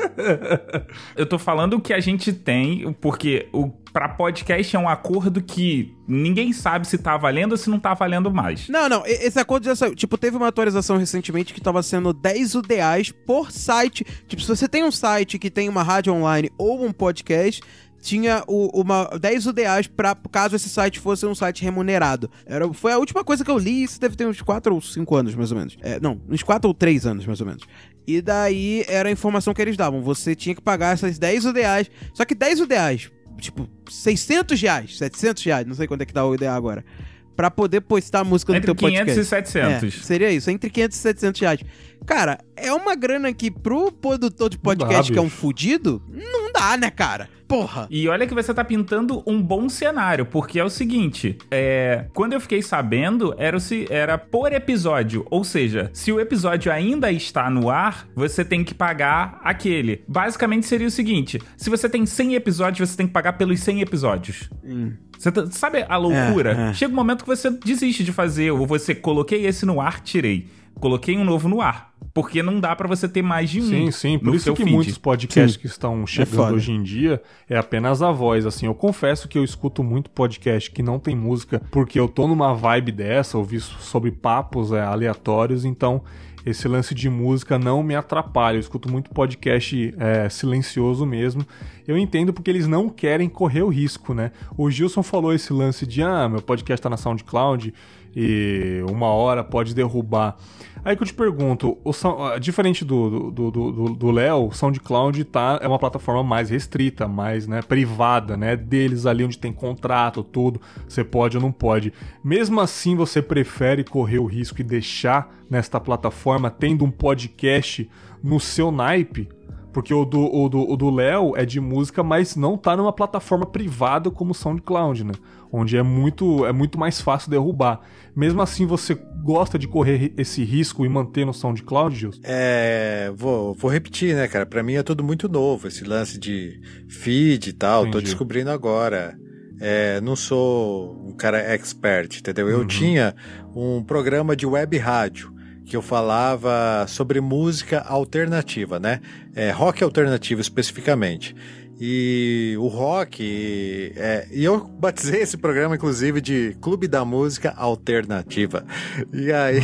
B: Eu tô falando o que a gente tem, porque o para podcast é um acordo que ninguém sabe se tá valendo ou se não tá valendo mais.
C: Não, não, esse acordo já saiu. Tipo, teve uma atualização recentemente que tava sendo 10 UDAs por site. Tipo, se você tem um site que tem uma rádio online ou um podcast, tinha o- uma 10 UDAs pra caso esse site fosse um site remunerado. Era, foi a última coisa que eu li, isso deve ter uns 4 ou 5 anos, mais ou menos. É, não, uns 4 ou 3 anos, mais ou menos. E daí era a informação que eles davam. Você tinha que pagar essas 10 UDAs. Só que 10 UDAs, tipo, 600 reais, 700 reais, não sei quanto é que dá o UDA agora. Pra poder postar a música no
B: Entre
C: teu
B: 500
C: podcast.
B: e 700.
C: É, seria isso, entre 500 e 700 reais. Cara, é uma grana que pro produtor de
A: dá,
C: podcast que é um fudido, não dá, né, cara? Porra.
B: E olha que você tá pintando um bom cenário, porque é o seguinte: é, quando eu fiquei sabendo, era, se- era por episódio. Ou seja, se o episódio ainda está no ar, você tem que pagar aquele. Basicamente seria o seguinte: se você tem 100 episódios, você tem que pagar pelos 100 episódios. Você tá- sabe a loucura?
C: É, é.
B: Chega um momento que você desiste de fazer, ou você coloquei esse no ar, tirei. Coloquei um novo no ar. Porque não dá pra você ter mais de um.
A: Sim, sim. Por
B: no
A: isso que
B: feed.
A: muitos podcasts
C: Sim.
A: que estão chegando
C: foda.
A: hoje em dia é apenas a voz. Assim, eu confesso que eu escuto muito podcast que não tem música porque eu tô numa vibe dessa, ouvir sobre papos é, aleatórios, então esse lance de música não me atrapalha. Eu escuto muito podcast é, silencioso mesmo. Eu entendo porque eles não querem correr o risco, né? O Gilson falou esse lance de ah, meu podcast tá na SoundCloud e uma hora pode derrubar. Aí que eu te pergunto, o ah, diferente do do do- do- do Léo, o SoundCloud tá, é uma plataforma mais restrita, mais né, privada, né? Deles ali onde tem contrato, tudo, você pode ou não pode. Mesmo assim, você prefere correr o risco e deixar nesta plataforma tendo um podcast no seu naipe? Porque o do o do o do Léo é de música, mas não tá numa plataforma privada como o SoundCloud, né? Onde é muito, é muito mais fácil derrubar. Mesmo assim, você gosta de correr esse risco e manter no SoundCloud, Gilson?
D: É, vou, vou repetir, né, cara? Pra mim é tudo muito novo, esse lance de feed e tal, tô
A: Entendi.
D: descobrindo agora. É, não sou um cara expert, entendeu? Eu tinha um programa de web rádio que eu falava sobre música alternativa, né? É, rock alternativo especificamente. E o rock. é, e eu batizei esse programa, inclusive, de Clube da Música Alternativa. E aí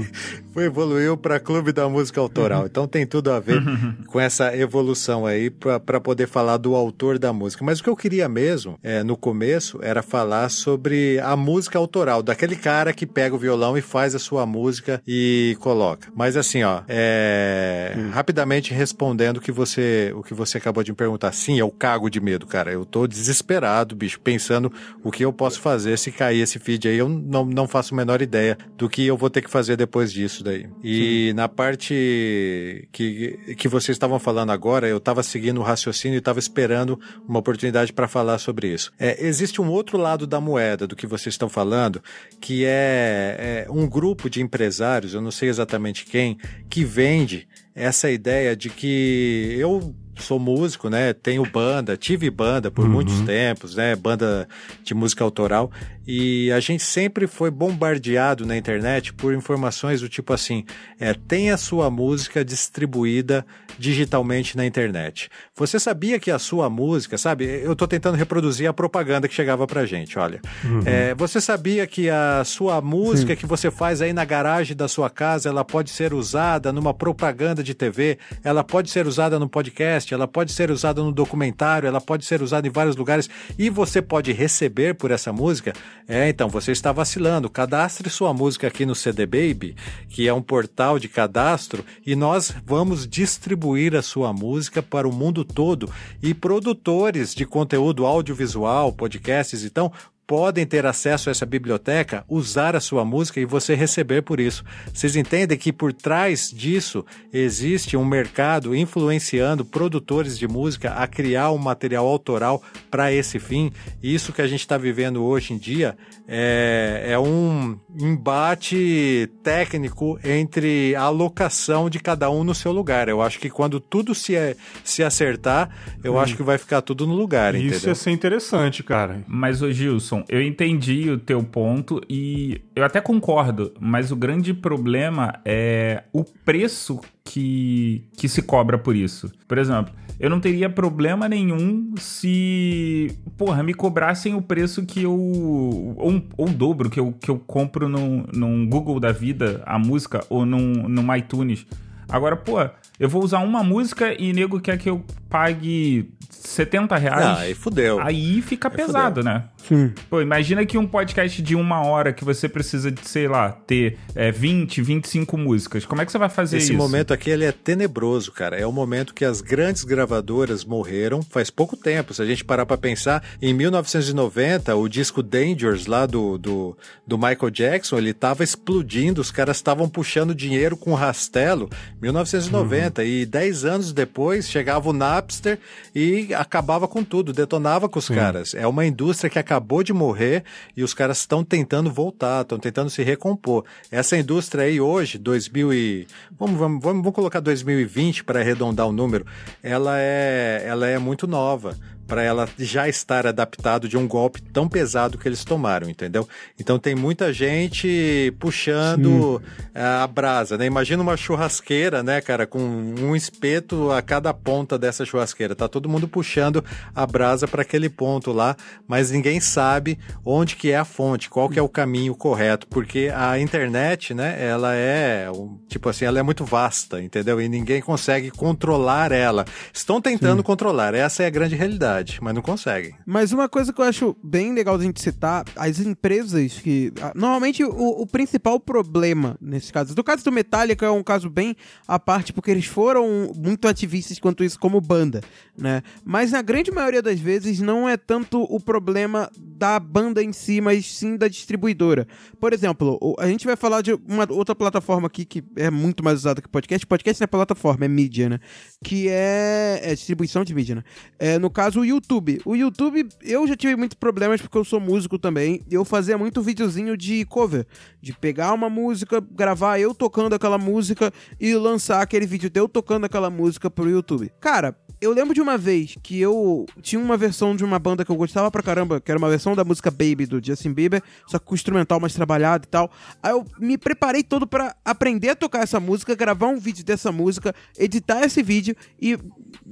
D: foi, evoluiu para Clube da Música Autoral. Então tem tudo a ver com essa evolução aí para poder falar do autor da música. Mas o que eu queria mesmo, é, no começo, era falar sobre a música autoral, daquele cara que pega o violão e faz a sua música e coloca. Mas assim, ó, é, rapidamente respondendo o que você o que você acabou de me perguntar. Sim, eu cago de medo, cara. Eu tô desesperado, bicho, pensando o que eu posso fazer se cair esse feed aí. Eu não, não faço a menor ideia do que eu vou ter que fazer depois disso daí. E na parte que, que vocês estavam falando agora, eu tava seguindo o raciocínio e tava esperando uma oportunidade para falar sobre isso. É, existe um outro lado da moeda do que vocês estão falando, que é, é um grupo de empresários, eu não sei exatamente quem, que vende essa ideia de que eu sou músico, né? Tenho banda, tive banda por
A: Uhum.
D: muitos tempos, né? Banda de música autoral. E a gente sempre foi bombardeado na internet por informações do tipo assim: é, tem a sua música distribuída digitalmente na internet. Você sabia que a sua música, sabe? Eu tô tentando reproduzir a propaganda que chegava pra gente, olha. É, você sabia que a sua música que você faz aí na garagem da sua casa, ela pode ser usada numa propaganda de TV, ela pode ser usada no podcast, ela pode ser usada no documentário, ela pode ser usada em vários lugares e você pode receber por essa música? É, então você está vacilando. Cadastre sua música aqui no CD Baby, que é um portal de cadastro, e nós vamos distribuir a sua música para o mundo todo. E produtores de conteúdo audiovisual, podcasts, então, podem ter acesso a essa biblioteca, usar a sua música e você receber por isso. Vocês entendem que por trás disso existe um mercado influenciando produtores de música a criar um material autoral para esse fim? Isso que a gente está vivendo hoje em dia é, é um embate técnico entre a alocação de cada um no seu lugar. Eu acho que quando tudo se, se acertar, eu acho que vai ficar tudo no lugar,
A: Isso
D: entendeu?
A: ia ser interessante, cara.
B: Mas, ô Gilson, eu entendi o teu ponto e eu até concordo, mas o grande problema é o preço que, que se cobra por isso. Por exemplo, eu não teria problema nenhum se, porra, me cobrassem o preço que eu. ou, ou o dobro que eu, que eu compro num, num Google da vida, a música, ou num, num iTunes. Agora, pô, eu vou usar uma música e nego quer que eu pague 70 reais.
D: Ah, aí fudeu.
B: Aí fica pesado, né?
C: Sim.
B: Pô, imagina que um podcast de uma hora que você precisa de, sei lá, ter é, 20, 25 músicas. Como é que você vai fazer
D: Esse
B: isso?
D: momento aqui ele é tenebroso, cara. É o momento que as grandes gravadoras morreram faz pouco tempo. Se a gente parar pra pensar, em 1990, o disco Dangerous lá do, do, do Michael Jackson, ele tava explodindo, os caras estavam puxando dinheiro com rastelo. 1990. E 10 anos depois chegava o Napster e acabava com tudo, detonava com os caras. É uma indústria que acabou de morrer e os caras estão tentando voltar, estão tentando se recompor. Essa indústria aí hoje, 2000 e vamos vamos vamos, vamos colocar 2020 para arredondar o número, ela é ela é muito nova para ela já estar adaptado de um golpe tão pesado que eles tomaram, entendeu? Então tem muita gente puxando eh, a brasa, né? Imagina uma churrasqueira, né, cara, com um espeto a cada ponta dessa churrasqueira. Tá todo mundo puxando a brasa para aquele ponto lá, mas ninguém sabe onde que é a fonte, qual que é o caminho correto, porque a internet, né, ela é, tipo assim, ela é muito vasta, entendeu? E ninguém consegue controlar ela. Estão tentando controlar, essa é a grande realidade, mas não conseguem.
C: Mas uma coisa que eu acho bem legal da gente citar, as empresas que. Normalmente o, o principal problema nesse caso. No caso do Metallica é um caso bem à parte, porque eles foram muito ativistas quanto isso como banda, né? Mas na grande maioria das vezes não é tanto o problema da banda em si, mas sim da distribuidora. Por exemplo, a gente vai falar de uma outra plataforma aqui que é muito mais usada que podcast. Podcast não é plataforma, é mídia, né? Que é, é distribuição de mídia, né? É, no caso, o YouTube. O YouTube, eu já tive muitos problemas porque eu sou músico também. Eu fazia muito videozinho de cover. De pegar uma música, gravar eu tocando aquela música e lançar aquele vídeo de eu tocando aquela música pro YouTube. Cara, eu lembro de uma vez que eu tinha uma versão de uma banda que eu gostava pra caramba, que era uma versão da música Baby do Justin Bieber, só que com instrumental mais trabalhado e tal. Aí eu me preparei todo pra aprender a tocar essa música, gravar um vídeo dessa música, editar esse vídeo e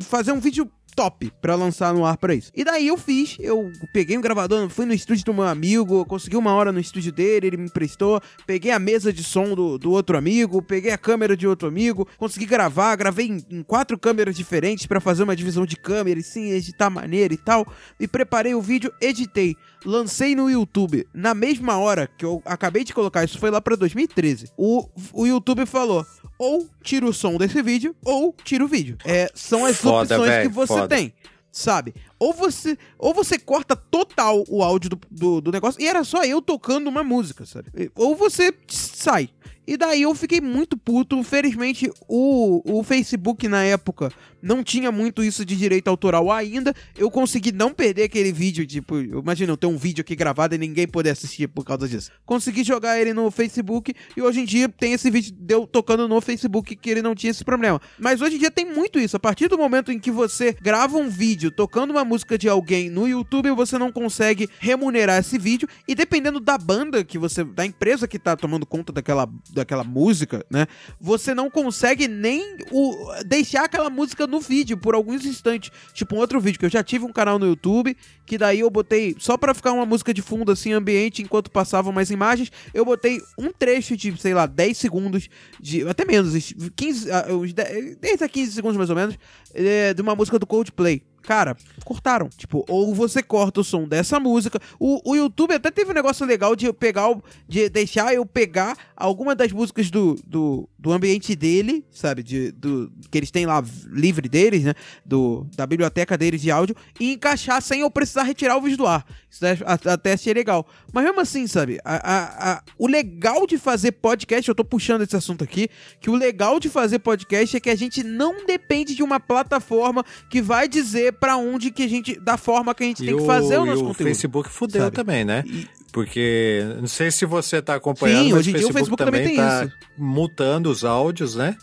C: fazer um vídeo top pra lançar no ar pra isso. E daí eu fiz, eu peguei um gravador, fui no estúdio do meu amigo, consegui uma hora no estúdio dele, ele me emprestou, peguei a mesa de som do, do outro amigo, peguei a câmera de outro amigo, consegui gravar, gravei em, em quatro câmeras diferentes pra fazer uma divisão de câmera e sim, editar maneira e tal, e preparei o vídeo, editei, lancei no YouTube, na mesma hora que eu acabei de colocar, isso foi lá pra 2013, o, o YouTube falou, ou tira o som desse vídeo, ou tira o vídeo. É, são as
D: Foda,
C: opções
D: véi,
C: que você
D: foda.
C: tem sabe? Ou você, ou você corta total o áudio do, do, do negócio, e era só eu tocando uma música, sabe? Ou você sai. E daí eu fiquei muito puto. Felizmente, o, o Facebook na época não tinha muito isso de direito autoral ainda. Eu consegui não perder aquele vídeo, tipo, imagina eu ter um vídeo aqui gravado e ninguém poder assistir por causa disso. Consegui jogar ele no Facebook e hoje em dia tem esse vídeo deu tocando no Facebook que ele não tinha esse problema. Mas hoje em dia tem muito isso. A partir do momento em que você grava um vídeo tocando uma música de alguém no YouTube, você não consegue remunerar esse vídeo e dependendo da banda que você, da empresa que tá tomando conta daquela, daquela música, né? Você não consegue nem o, deixar aquela música no vídeo por alguns instantes. Tipo um outro vídeo que eu já tive um canal no YouTube que daí eu botei só para ficar uma música de fundo assim ambiente enquanto passavam mais imagens, eu botei um trecho de, sei lá, 10 segundos de até menos, 15, uns 10 a 15 segundos mais ou menos, é, de uma música do Coldplay. Cara, cortaram. Tipo, ou você corta o som dessa música. O, o YouTube até teve um negócio legal de pegar, de deixar eu pegar alguma das músicas do, do, do ambiente dele, sabe? De, do, que eles têm lá livre deles, né? Do, da biblioteca deles de áudio, e encaixar sem eu precisar retirar o vídeo do ar. Isso até achei legal. Mas mesmo assim, sabe? A, a, a, o legal de fazer podcast, eu tô puxando esse assunto aqui, que o legal de fazer podcast é que a gente não depende de uma plataforma que vai dizer para onde que a gente, da forma que a gente
D: e
C: tem que fazer
D: o,
C: o nosso
D: o
C: conteúdo.
D: O Facebook fudeu
C: sabe?
D: também, né? E... Porque, não sei se você está acompanhando,
C: Sim,
D: mas
C: hoje em
D: o
C: dia o
D: Facebook, também
C: também tem
D: está multando os áudios, né?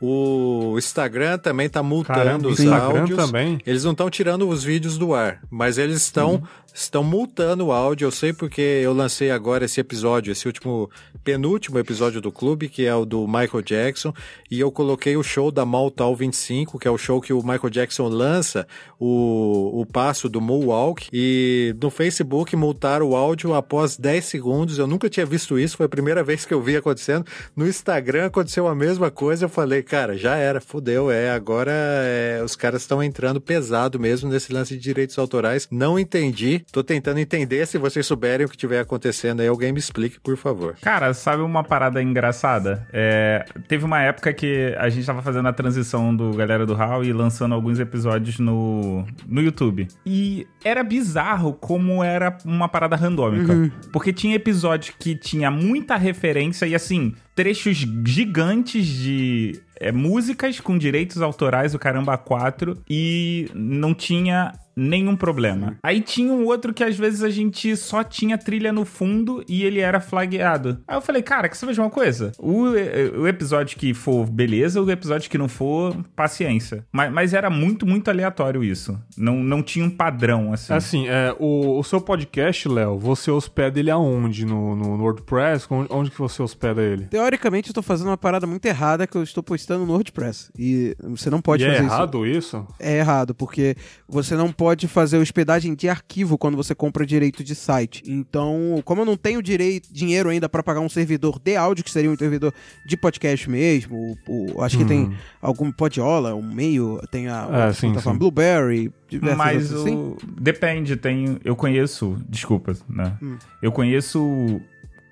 D: O Instagram também está multando
A: Caramba,
D: os
A: Instagram
D: áudios.
A: também.
D: Eles não estão tirando os vídeos do ar, mas eles estão
C: Uhum.
D: Estão multando o áudio. Eu sei porque eu lancei agora esse episódio, esse último penúltimo episódio do clube, que é o do Michael Jackson, e eu coloquei o show da Maltal 25, que é o show que o Michael Jackson lança o, o passo do Moonwalk, e no Facebook multaram o áudio após 10 segundos. Eu nunca tinha visto isso, foi a primeira vez que eu vi acontecendo. No Instagram aconteceu a mesma coisa. Eu falei, cara, já era, fudeu, é, agora é, os caras estão entrando pesado mesmo nesse lance de direitos autorais. Não entendi, tô tentando entender. Se vocês souberem o que estiver acontecendo aí, alguém me explique, por favor.
B: Cara, sabe uma parada engraçada? É, teve uma época que a gente tava fazendo a transição do Galera do Hall e lançando alguns episódios no, no YouTube. E era bizarro como era uma parada randômica.
C: Uhum.
B: Porque tinha episódio que tinha muita referência e assim, trechos gigantes de é, músicas com direitos autorais, o caramba 4, e não tinha nenhum problema. Aí tinha um outro que às vezes a gente só tinha trilha no fundo e ele era flagueado. Aí eu falei, cara, que você veja uma coisa? O, o episódio que for, beleza, o episódio que não for, paciência. Mas, mas era muito, muito aleatório isso. Não, não tinha um padrão, assim.
A: Assim, é, o, o seu podcast, Léo, você hospeda ele aonde? No, no, no WordPress? Onde, onde que você hospeda ele?
C: Teoricamente, eu tô fazendo uma parada muito errada que eu estou postando no WordPress. E você não pode
A: e
C: fazer
A: é
C: isso.
A: errado isso?
C: É errado, porque você não pode fazer hospedagem de arquivo quando você compra direito de site. Então, como eu não tenho direito, dinheiro ainda para pagar um servidor de áudio, que seria um servidor de podcast mesmo, o, o- acho que tem algum Podiola, um meio, tem a,
A: É,
C: a
A: sim,
C: plataforma
A: sim.
C: Blueberry,
B: Mas
C: outras
B: o...
C: assim.
B: depende, tem. Eu conheço, desculpa, né?
C: Hum.
B: Eu conheço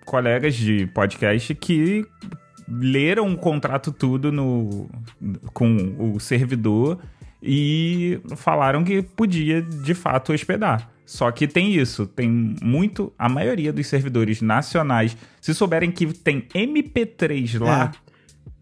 B: colegas de podcast que leram o contrato tudo no com o servidor e falaram que podia de fato hospedar. Só que tem isso, tem muito. A maioria dos servidores nacionais, se souberem que tem MP3 lá,
A: É,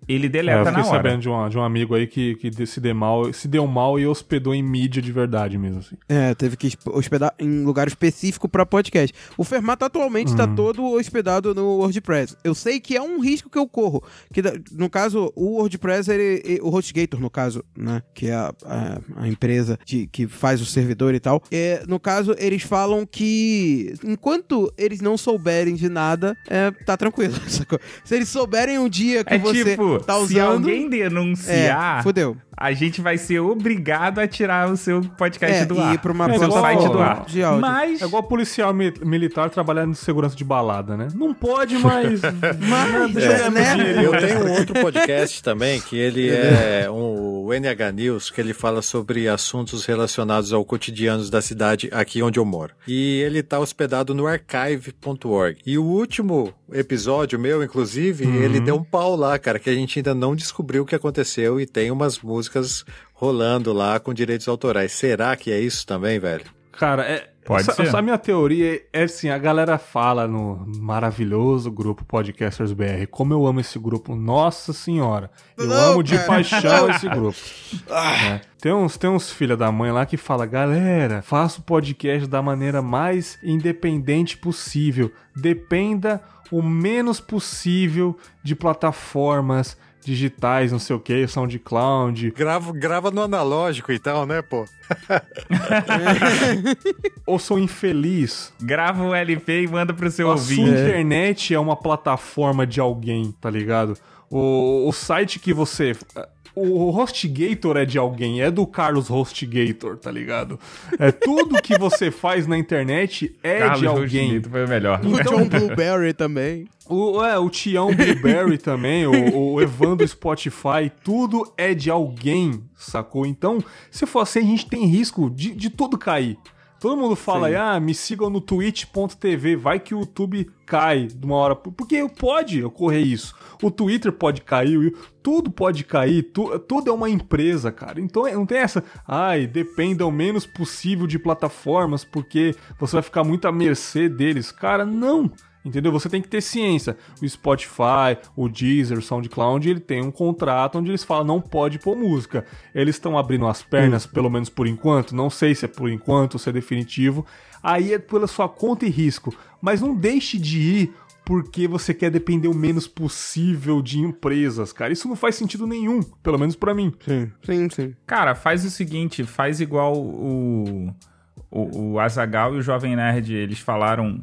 A: eu
B: deleta
A: fiquei
B: na hora.
A: sabendo de, uma, de um amigo aí que, que se, deu mal, se deu mal e hospedou em mídia de verdade mesmo. Assim.
C: É, teve que hospedar em lugar específico para podcast. O Fermato atualmente está todo hospedado no WordPress. Eu sei que é um risco que eu corro. Que no caso, o WordPress, ele, o HostGator, no caso, né? Que é a, a- a empresa de- que faz o servidor e tal. É, no caso, eles falam que enquanto eles não souberem de nada, é, tá tranquilo. Se eles souberem um dia que
B: É
C: você
B: tipo,
C: tá
B: se
C: usando.
B: alguém
C: é,
B: denunciar,
C: fudeu.
B: a gente vai ser obrigado a tirar o seu podcast
C: É,
B: do
C: e
B: ar.
C: ir pra uma
A: É, igual-
B: site do ar.
C: de áudio.
B: Mas
A: É igual policial mi- militar trabalhando de segurança de balada, né? Não pode mais.
C: Mas,
A: Deixa eu
C: é, né?
D: Eu tenho um outro podcast também, que ele é um, o NH News, que ele fala sobre assuntos relacionados ao cotidiano da cidade aqui onde eu moro. E ele está hospedado no archive.org. E o último episódio meu, inclusive, ele deu um pau lá, cara, que a gente ainda não descobriu o que aconteceu e tem umas músicas rolando lá com direitos autorais. Será que é isso também, velho?
A: Cara, é,
B: Pode
A: essa,
B: ser.
A: A minha teoria é assim, a galera fala no maravilhoso grupo Podcasters BR, como eu amo esse grupo, nossa senhora. Eu
C: Não,
A: amo de
C: cara.
A: paixão esse grupo. É. Tem uns, tem uns filha da mãe lá que fala, galera, faça o podcast da maneira mais independente possível. Dependa o menos possível de plataformas digitais, não sei o que, SoundCloud,
D: Grava, grava no analógico então, né, pô?
A: ou sou infeliz.
B: Grava o LP e manda pro seu
A: A sua
B: ouvinte.
A: internet é uma plataforma de alguém, tá ligado? O, o site que você. O HostGator é de alguém, é do Carlos HostGator, tá ligado? É tudo que você faz na internet é
B: Carlos
A: de alguém.
B: Rosnito foi o melhor.
C: O John Blueberry também.
A: O, é, o Tião Blueberry também, o, o Evandro Spotify, tudo é de alguém, sacou? Então, se for assim, a gente tem risco de, de tudo cair. Todo mundo fala, aí, ah, me sigam no twitch.tv, vai que o YouTube cai de uma hora. Porque pode ocorrer isso. O Twitter pode cair, tudo pode cair, tu- tudo é uma empresa, cara. Então é- não tem essa, ai, dependa o menos possível de plataformas, porque você vai ficar muito à mercê deles. Cara, não. Entendeu? Você tem que ter ciência. O Spotify, o Deezer, o SoundCloud, ele tem um contrato onde eles falam não pode pôr música. Eles estão abrindo as pernas, pelo menos por enquanto. Não sei se é por enquanto ou se é definitivo. Aí é pela sua conta e risco. Mas não deixe de ir porque você quer depender o menos possível de empresas, cara. Isso não faz sentido nenhum, pelo menos pra mim.
C: Sim, sim, sim.
B: Cara, faz o seguinte, faz igual o, o, o Azagal e o Jovem Nerd, eles falaram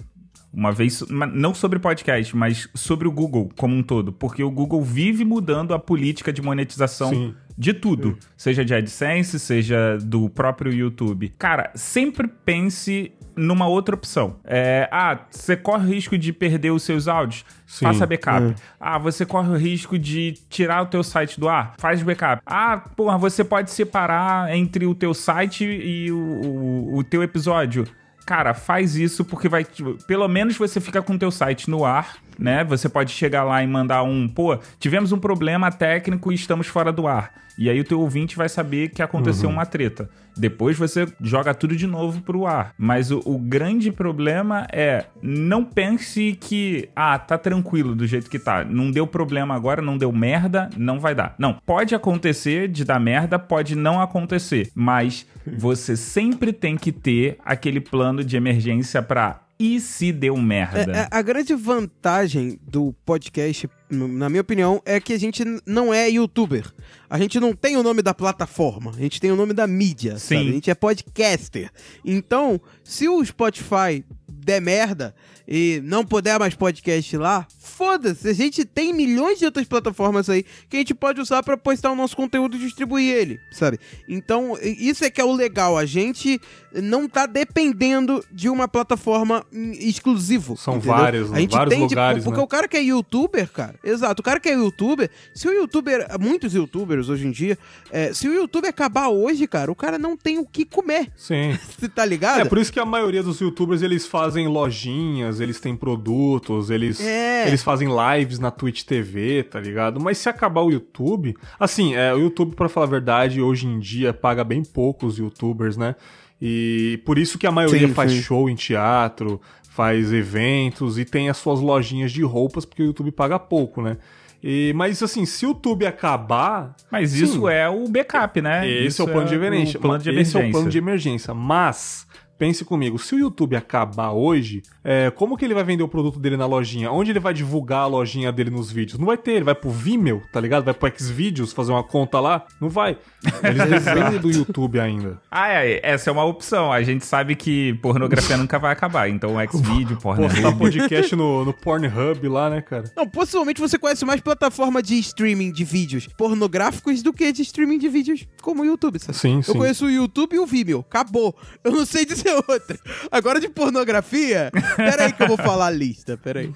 B: uma vez, não sobre podcast, mas sobre o Google como um todo, porque o Google vive mudando a política de monetização
A: Sim.
B: de tudo, seja de AdSense, seja do próprio YouTube. Cara, sempre pense numa outra opção. É, ah, você corre o risco de perder os seus áudios?
A: Sim.
B: Faça backup. Ah, você corre o risco de tirar o teu site do ar? Faz backup. Ah, porra, você pode separar entre o teu site e o, o, o teu episódio. Cara, faz isso porque vai. tipo, Pelo menos você fica com o teu site no ar, né? Você pode chegar lá e mandar um, pô, tivemos um problema técnico e estamos fora do ar. E aí o teu ouvinte vai saber que aconteceu uma treta. Depois você joga tudo de novo pro ar. Mas o, o grande problema é não pense que, ah, tá tranquilo do jeito que tá. Não deu problema agora, não deu merda, não vai dar. Não, pode acontecer de dar merda, pode não acontecer. Mas você sempre tem que ter aquele plano de emergência pra e se deu merda.
C: É, é, a grande vantagem do podcast, na minha opinião, é que a gente não é youtuber. A gente não tem o nome da plataforma, a gente tem o nome da mídia,
B: Sim.
C: sabe? A gente é podcaster. Então, se o Spotify der merda e não puder mais podcast lá, foda-se, a gente tem milhões de outras plataformas aí que a gente pode usar pra postar o nosso conteúdo e distribuir ele, sabe? Então, isso é que é o legal, a gente não tá dependendo de uma plataforma hum, exclusivo.
A: São
C: entendeu?
A: vários,
C: a gente
A: vários
C: tem, tipo,
A: lugares,
C: porque
A: né?
C: o cara que é youtuber, cara, exato, o cara que é youtuber, se o youtuber, muitos youtubers hoje em dia, é, se o youtuber acabar hoje, cara, o cara não tem o que comer,
A: Sim.
C: você tá ligado?
A: É por isso que a maioria dos youtubers eles fazem lojinhas, eles têm produtos, eles,
C: É.
A: eles fazem lives na Twitch TV, tá ligado? Mas se acabar o YouTube, assim, é, o YouTube, pra falar a verdade, hoje em dia paga bem pouco os youtubers, né? E por isso que a maioria
C: Sim,
A: faz
C: sim.
A: show em teatro, faz eventos e tem as suas lojinhas de roupas, porque o YouTube paga pouco, né? E, mas assim, se o YouTube acabar,
B: Mas
A: sim,
B: isso é o backup, né?
A: esse
B: Isso
A: é o plano de emergência.
B: o plano de
A: Esse é o
B: emergência.
A: plano de emergência. Mas, pense comigo, se o YouTube acabar hoje, é, como que ele vai vender o produto dele na lojinha? Onde ele vai divulgar a lojinha dele nos vídeos? Não vai ter, ele vai pro Vimeo, tá ligado? Vai pro Xvideos fazer uma conta lá? Não vai. Eles dependem do YouTube ainda.
B: Ah, é, essa é uma opção. A gente sabe que pornografia nunca vai acabar. Então, Xvideo,
A: Postar
B: Pornhub...
A: podcast no, no Pornhub lá, né, cara?
C: Não, possivelmente você conhece mais plataforma de streaming de vídeos pornográficos do que de streaming de vídeos como o YouTube, sabe?
A: Sim,
C: Eu
A: sim.
C: conheço o YouTube e o Vimeo. Acabou. Eu não sei dizer outra. Agora de pornografia, pera aí que eu vou falar a lista, pera aí.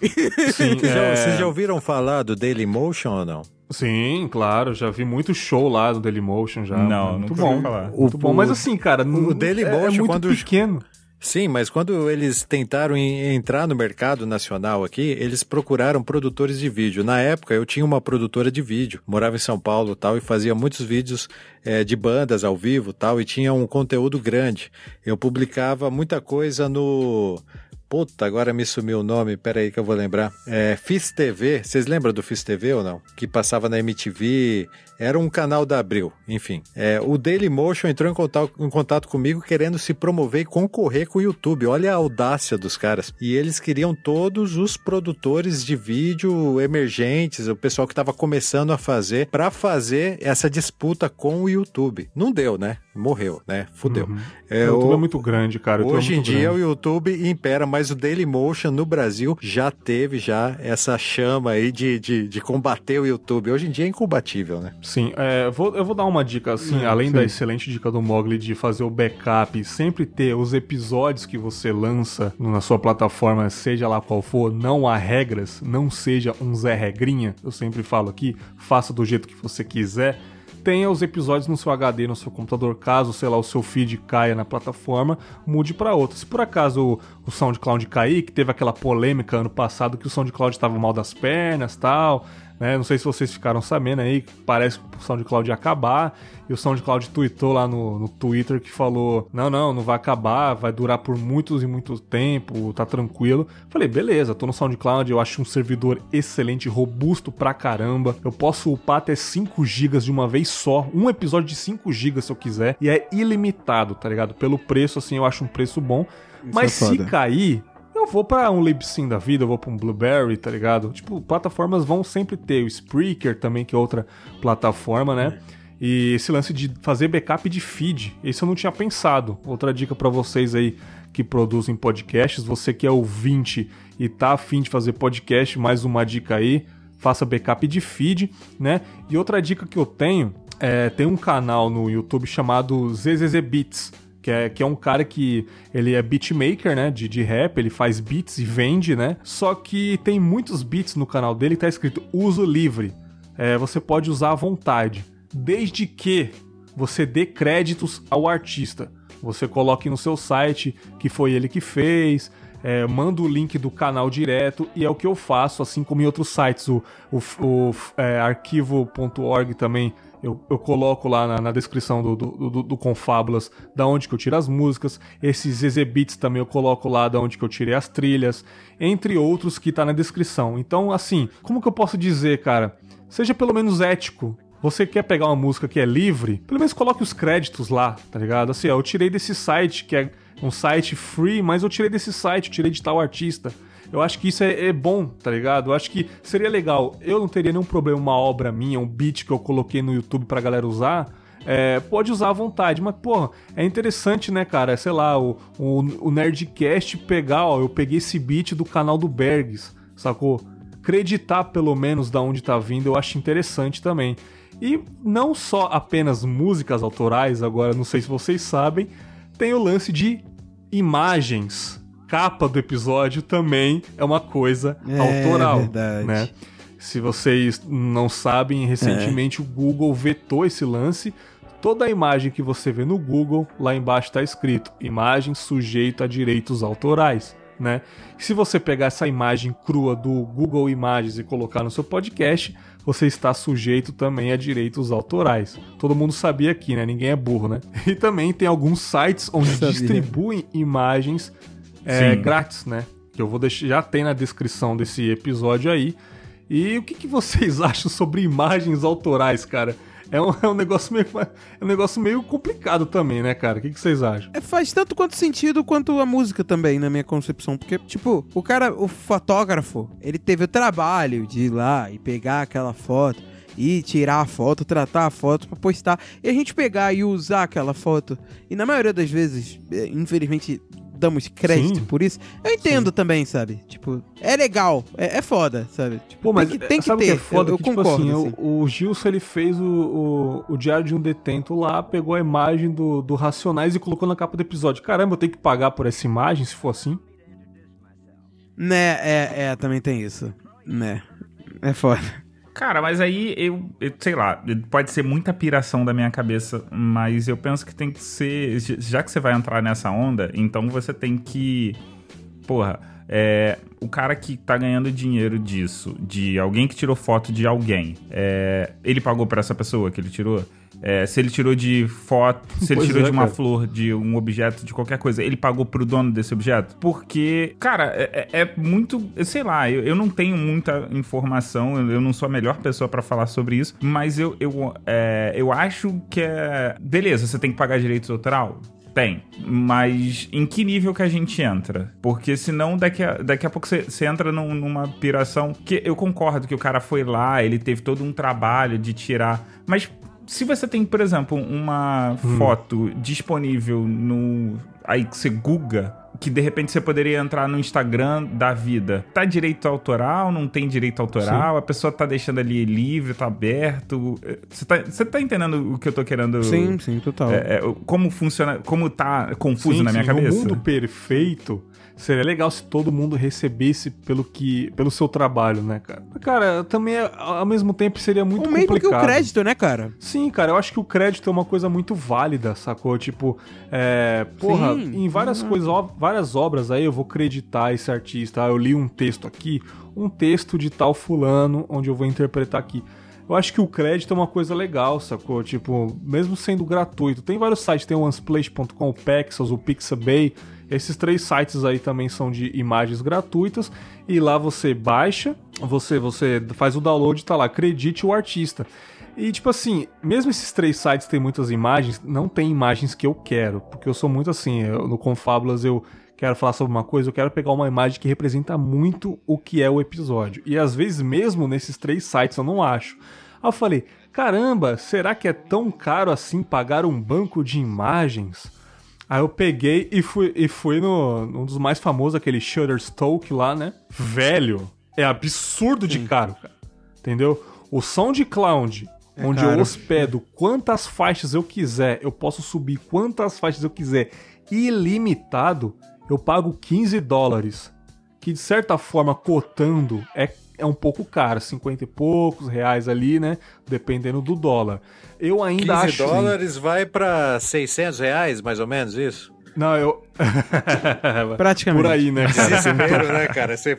A: Sim,
D: Vocês já,
A: é...
D: vocês já ouviram falar do Dailymotion ou não?
A: Sim, claro, já vi muito show lá do Dailymotion já.
B: Não,
A: muito bom.
B: falar.
A: Muito
D: O-
A: bom, mas assim, cara,
D: o
A: é, é
D: Dailymotion,
A: muito
D: quando-
A: pequeno.
D: Sim, mas quando eles tentaram entrar no mercado nacional aqui, eles procuraram produtores de vídeo. Na época, eu tinha uma produtora de vídeo, morava em São Paulo tal, e fazia muitos vídeos é, de bandas ao vivo tal, e tinha um conteúdo grande. Eu publicava muita coisa no Puta, agora me sumiu o nome, peraí que eu vou lembrar. É, Fiz TV, vocês lembram do Fiz TV ou não? Que passava na MTV, era um canal da Abril, enfim. É, o Dailymotion entrou em contato, em contato comigo querendo se promover e concorrer com o YouTube. Olha a audácia dos caras. E eles queriam todos os produtores de vídeo emergentes, o pessoal que estava começando a fazer, para fazer essa disputa com o YouTube. Não deu, né? Morreu, né? Fudeu. Uhum.
A: É, o YouTube o... é muito grande, cara.
D: É hoje
A: é
D: em dia
A: grande.
D: o YouTube impera, mas o Dailymotion no Brasil já teve já essa chama aí de, de, de combater o YouTube. Hoje em dia é incombatível, né?
A: Sim, é, vou, eu vou dar uma dica assim, é, além sim. da excelente dica do Mogli de fazer o backup, sempre ter os episódios que você lança na sua plataforma, seja lá qual for, não há regras, não seja um Zé Regrinha, eu sempre falo aqui, faça do jeito que você quiser tenha os episódios no seu HD, no seu computador, caso, sei lá, o seu feed caia na plataforma, mude para outra. Se por acaso o, o SoundCloud cair, que teve aquela polêmica ano passado que o SoundCloud estava mal das pernas tal, né? Não sei se vocês ficaram sabendo aí, parece que o SoundCloud ia acabar. E o SoundCloud tweetou lá no, no Twitter que falou: Não, não, não vai acabar, vai durar por muitos e muito tempo, tá tranquilo. Falei, beleza, tô no SoundCloud, eu acho um servidor excelente, robusto pra caramba. Eu posso upar até 5 GB de uma vez só, um episódio de 5 GB se eu quiser, e é ilimitado, tá ligado? Pelo preço, assim, eu acho um preço bom. Isso Mas é se cair, eu vou para um Libsyn da vida, eu vou para um Blueberry, tá ligado? Tipo, plataformas vão sempre ter. O Spreaker também, que é outra plataforma, né? E esse lance de fazer backup de feed, esse eu não tinha pensado. Outra dica para vocês aí que produzem podcasts, você que é ouvinte e tá afim de fazer podcast, mais uma dica aí, faça backup de feed, né? E outra dica que eu tenho, é, tem um canal no YouTube chamado ZZZ Beats que é, que é um cara que ele é beatmaker, né, de, de rap, ele faz beats e vende, né, só que tem muitos beats no canal dele que tá escrito uso livre, é, você pode usar à vontade, desde que você dê créditos ao artista, você coloque no seu site que foi ele que fez, é, manda o link do canal direto e é o que eu faço, assim como em outros sites, o, o, o é, arquivo.org também eu, eu coloco lá na, na descrição do, do, do, do, Confábulas da onde que eu tiro as músicas. Esses exhibits também eu coloco lá da onde que eu tirei as trilhas, entre outros que tá na descrição. Então, assim, como que eu posso dizer, cara? Seja pelo menos ético. Você quer pegar uma música que é livre? Pelo menos coloque os créditos lá, tá ligado? Assim, ó, eu tirei desse site que é um site free, mas eu tirei desse site, tirei de tal artista. Eu acho que isso é, é, bom, tá ligado? Eu acho que seria legal. Eu não teria nenhum problema uma obra minha, um beat que eu coloquei no YouTube pra galera usar. É, pode usar à vontade, mas, porra, é interessante, né, cara? Sei lá, o, o, o Nerdcast pegar, ó, eu peguei esse beat do canal do Bergs, sacou? Acreditar pelo menos da onde tá vindo, eu acho interessante também. E não só apenas músicas autorais, agora não sei se vocês sabem, tem o lance de imagens capa do episódio também é uma coisa é, autoral, verdade. né? Se vocês não sabem, recentemente é. o Google vetou esse lance. Toda a imagem que você vê no Google, lá embaixo está escrito: imagem sujeita a direitos autorais. Né? Se você pegar essa imagem crua do Google Imagens e colocar no seu podcast, você está sujeito também a direitos autorais. Todo mundo sabia aqui, né? Ninguém é burro, né? E também tem alguns sites onde distribuem imagens é, grátis, né? Que eu vou deixar, já tem na descrição desse episódio aí. E o que, que vocês acham sobre imagens autorais, cara? É um, é um, negócio meio, é um negócio meio complicado também, né, cara? O que, que vocês acham?
C: É, faz tanto quanto sentido quanto a música também, na minha concepção. Porque, tipo, o cara, o fotógrafo, ele teve o trabalho de ir lá e pegar aquela foto e tirar a foto, tratar a foto para postar. E a gente pegar e usar aquela foto. E na maioria das vezes, é, infelizmente, damos crédito Sim. por isso. Eu entendo Sim. também, sabe? Tipo, é legal, é, é foda, sabe? Tipo,
A: Pô, mas tem que, tem que ter. Que é foda? Eu, eu que, tipo concordo. Assim, assim. O, o, Gilson ele fez o, o, o, Diário de um Detento lá, pegou a imagem do, do Racionais e colocou na capa do episódio. Caramba, eu tenho que pagar por essa imagem se for assim?
C: Né, é, é, também tem isso. Né. É foda.
B: Cara, mas aí eu, eu, sei lá, pode ser muita piração da minha cabeça, mas eu penso que tem que ser. Já que você vai entrar nessa onda, então você tem que. Porra, é, o cara que tá ganhando dinheiro disso, de alguém que tirou foto de alguém, é, ele pagou para essa pessoa que ele tirou? É, se ele tirou de foto, se ele
A: Pois
B: tirou
A: é,
B: de uma
A: cara.
B: flor, de um objeto, de qualquer coisa, ele pagou pro dono desse objeto? Porque, cara, é, é- é muito. Sei lá, eu, eu não tenho muita informação, eu não sou a melhor pessoa pra falar sobre isso, mas eu, eu, é, eu acho que é. Beleza, você tem que pagar direitos autoral? Tem, mas em que nível que a gente entra? Porque senão daqui a, daqui a pouco você você entra num- numa piração que eu concordo que o cara foi lá, ele teve todo um trabalho de tirar, mas se você tem, por exemplo, uma foto disponível no aí que você googa que de repente você poderia entrar no Instagram da vida. Tá direito autoral, não tem direito autoral, a pessoa tá deixando ali livre, tá aberto. Você tá, você tá entendendo o que eu tô querendo
C: Sim, sim, total.
B: é, é, como funciona, como tá confuso
A: Sim,
B: na minha
A: sim,
B: cabeça.
A: No mundo perfeito, seria legal se todo mundo recebesse pelo que pelo seu trabalho, né, cara? Cara, também ao mesmo tempo seria muito
C: o mesmo que o
A: complicado.
C: crédito, né, cara?
A: Sim, cara, eu acho que o crédito é uma coisa muito válida, sacou? Tipo, é, porra,
C: Sim.
A: em várias coisas, ó, várias obras aí eu vou creditar esse artista. Ah, eu li um texto aqui, um texto de tal fulano, onde eu vou interpretar aqui. Eu acho que o crédito é uma coisa legal, sacou? Tipo, mesmo sendo gratuito. Tem vários sites, tem o Unsplash.com, o Pexels, o Pixabay. Esses três sites aí também são de imagens gratuitas. E lá você baixa, você, você faz o download tá lá, acredite o artista. E tipo assim, mesmo esses três sites têm muitas imagens, não tem imagens que eu quero. Porque eu sou muito assim, eu- no Confábulas eu quero falar sobre uma coisa, eu quero pegar uma imagem que representa muito o que é o episódio. E às vezes, mesmo nesses três sites, eu não acho. Aí eu falei, caramba, será que é tão caro assim pagar um banco de imagens? Aí eu peguei e fui, e fui no, num dos mais famosos, aquele Shutterstock lá, né? Velho, é absurdo de caro, cara. Entendeu? O SoundCloud, onde eu
C: caro.
A: hospedo quantas faixas eu quiser, eu posso subir quantas faixas eu quiser, ilimitado, eu pago 15 dólares. Que de certa forma, cotando, é, é um pouco caro, 50 e poucos reais ali, né? Dependendo do dólar. Eu ainda
D: 15
A: acho.
D: dólares vai pra 600 reais, mais ou menos isso?
A: Não, eu.
C: Praticamente.
A: Por aí, né, cara?
D: Desespero, né, cara? Você,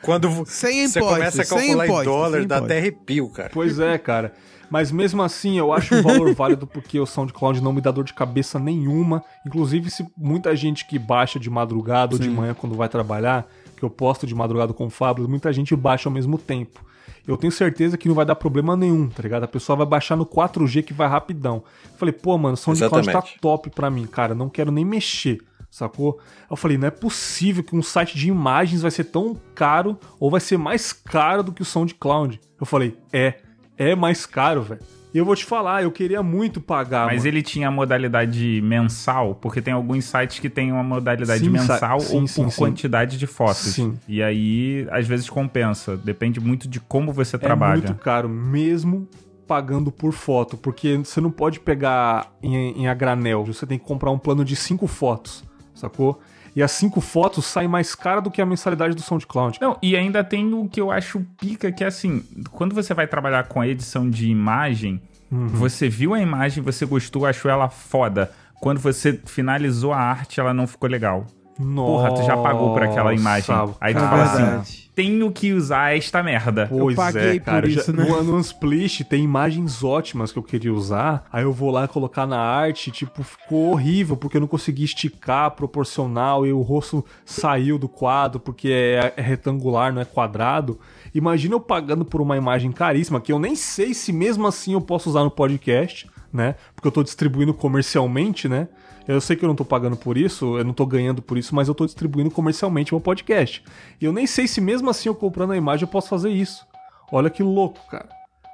D: quando você
C: impostos,
D: começa a
C: sem
D: calcular em dólar, dá até arrepio, cara.
A: Pois é, cara. Mas mesmo assim, eu acho um valor válido porque o SoundCloud não me dá dor de cabeça nenhuma. Inclusive, se muita gente que baixa de madrugada ou de manhã quando vai trabalhar, que eu posto de madrugada com Fábio, muita gente baixa ao mesmo tempo. Eu tenho certeza que não vai dar problema nenhum, tá ligado? A pessoa vai baixar no 4G que vai rapidão. Eu falei, pô, mano, o SoundCloud tá top pra mim, cara. Não quero nem mexer, sacou? Eu falei, não é possível que um site de imagens vai ser tão caro ou vai ser mais caro do que o SoundCloud. Eu falei, é, é mais caro, velho. E eu vou te falar, eu queria muito pagar.
B: Mas
A: mano.
B: ele tinha a modalidade mensal, porque tem alguns sites que tem uma modalidade
A: Sim,
B: mensal
A: sa- sim,
B: ou
A: sim,
B: por quantidade de fotos.
A: Sim.
B: E aí, às vezes, compensa. Depende muito de como você
A: é
B: trabalha.
A: muito caro, mesmo pagando por foto, porque você não pode pegar em, em a granel, você tem que comprar um plano de cinco fotos, sacou? E as cinco fotos saem mais cara do que a mensalidade do SoundCloud.
B: Não, e ainda tem o que eu acho pica, que é assim, quando você vai trabalhar com a edição de imagem,
A: Uhum.
B: você viu a imagem, você gostou, achou ela foda. Quando você finalizou a arte, ela não ficou legal. Porra, tu já pagou por aquela imagem.
A: Nossa,
B: Aí tu fala assim,
C: Verdade.
B: Tenho que usar esta merda.
A: Pois
C: paguei
A: é, cara.
C: por
A: já-
C: isso, né?
A: No, Unsplash tem imagens ótimas que eu queria usar. Aí eu vou lá colocar na arte, tipo, ficou horrível porque eu não consegui esticar proporcional e o rosto saiu do quadro porque é, é retangular, não é quadrado. Imagina eu pagando por uma imagem caríssima que eu nem sei se mesmo assim eu posso usar no podcast, né? Porque eu tô distribuindo comercialmente, né? Eu sei que eu não tô pagando por isso, eu não tô ganhando por isso, mas eu tô distribuindo comercialmente meu podcast. E eu nem sei se mesmo assim eu comprando a imagem eu posso fazer isso. Olha que louco, cara.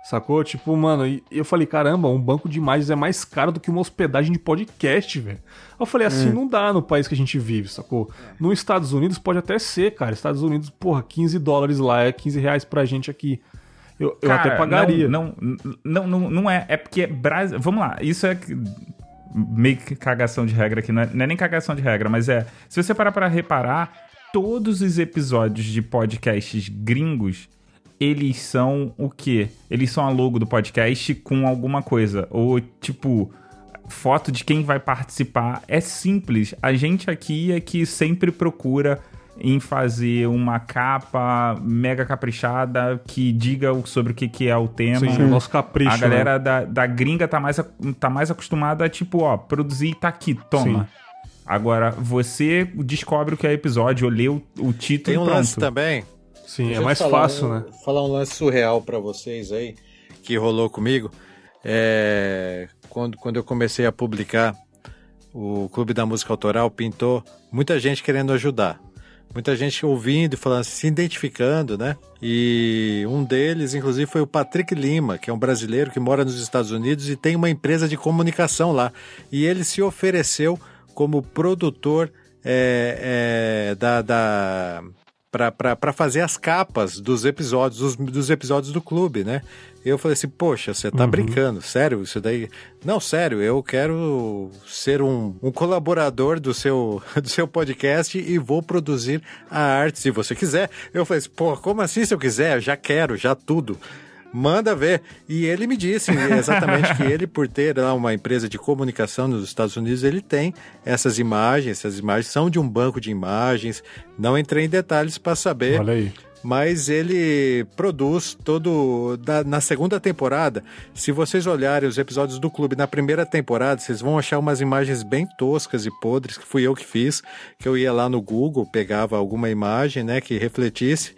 A: Sacou? Tipo, mano, e eu falei, caramba, um banco de imagens é mais caro do que uma hospedagem de podcast, velho. Eu falei, assim não dá no país que a gente vive, sacou? Nos Estados Unidos pode até ser, cara. Estados Unidos, porra, 15 dólares lá é 15 reais pra gente aqui. Eu, eu
B: Cara,
A: até pagaria.
B: Não, não, não, não é. É porque Brasil. Vamos lá, isso é meio que cagação de regra aqui. Não é, não é nem cagação de regra, mas é. Se você parar pra reparar, todos os episódios de podcasts gringos eles são o quê? Eles são a logo do podcast com alguma coisa. Ou, tipo, foto de quem vai participar. É simples. A gente aqui é que sempre procura em fazer uma capa mega caprichada que diga sobre o que, que é o tema.
A: Sim, o nosso capricho.
B: A galera da, da gringa tá mais, tá mais acostumada a, tipo, ó, produzir tá aqui, toma.
A: Sim.
B: Agora, você descobre o que é episódio, ou lê o, o título
D: Tem um
B: e pronto.
D: lance também.
A: Sim,
D: Deixa
A: é mais
D: falar
A: fácil,
D: um-
A: né?
D: Falar um lance surreal pra vocês aí, que rolou comigo. É, quando, quando eu comecei a publicar o Clube da Música Autoral, pintou muita gente querendo ajudar. Muita gente ouvindo e falando, se identificando, né? E um deles, inclusive, foi o Patrick Lima, que é um brasileiro que mora nos Estados Unidos e tem uma empresa de comunicação lá. E ele se ofereceu como produtor é, é, da, da para fazer as capas dos episódios dos, dos episódios do clube, né? Eu falei assim, poxa, você tá brincando, sério? Isso daí? Não, sério, eu quero ser um, um colaborador do seu, do seu podcast e vou produzir a arte se você quiser. Eu falei assim, pô, como assim se eu quiser? Eu já quero, já tudo. Manda ver. E ele me disse exatamente que ele, por ter lá uma empresa de comunicação nos Estados Unidos, ele tem essas imagens. Essas imagens são de um banco de imagens. Não entrei em detalhes para saber
A: Olha aí.
D: mas ele produz todo da- na segunda temporada. Se vocês olharem os episódios do clube na primeira temporada, vocês vão achar umas imagens bem toscas e podres que fui eu que fiz, que eu ia lá no Google, pegava alguma imagem, né, que refletisse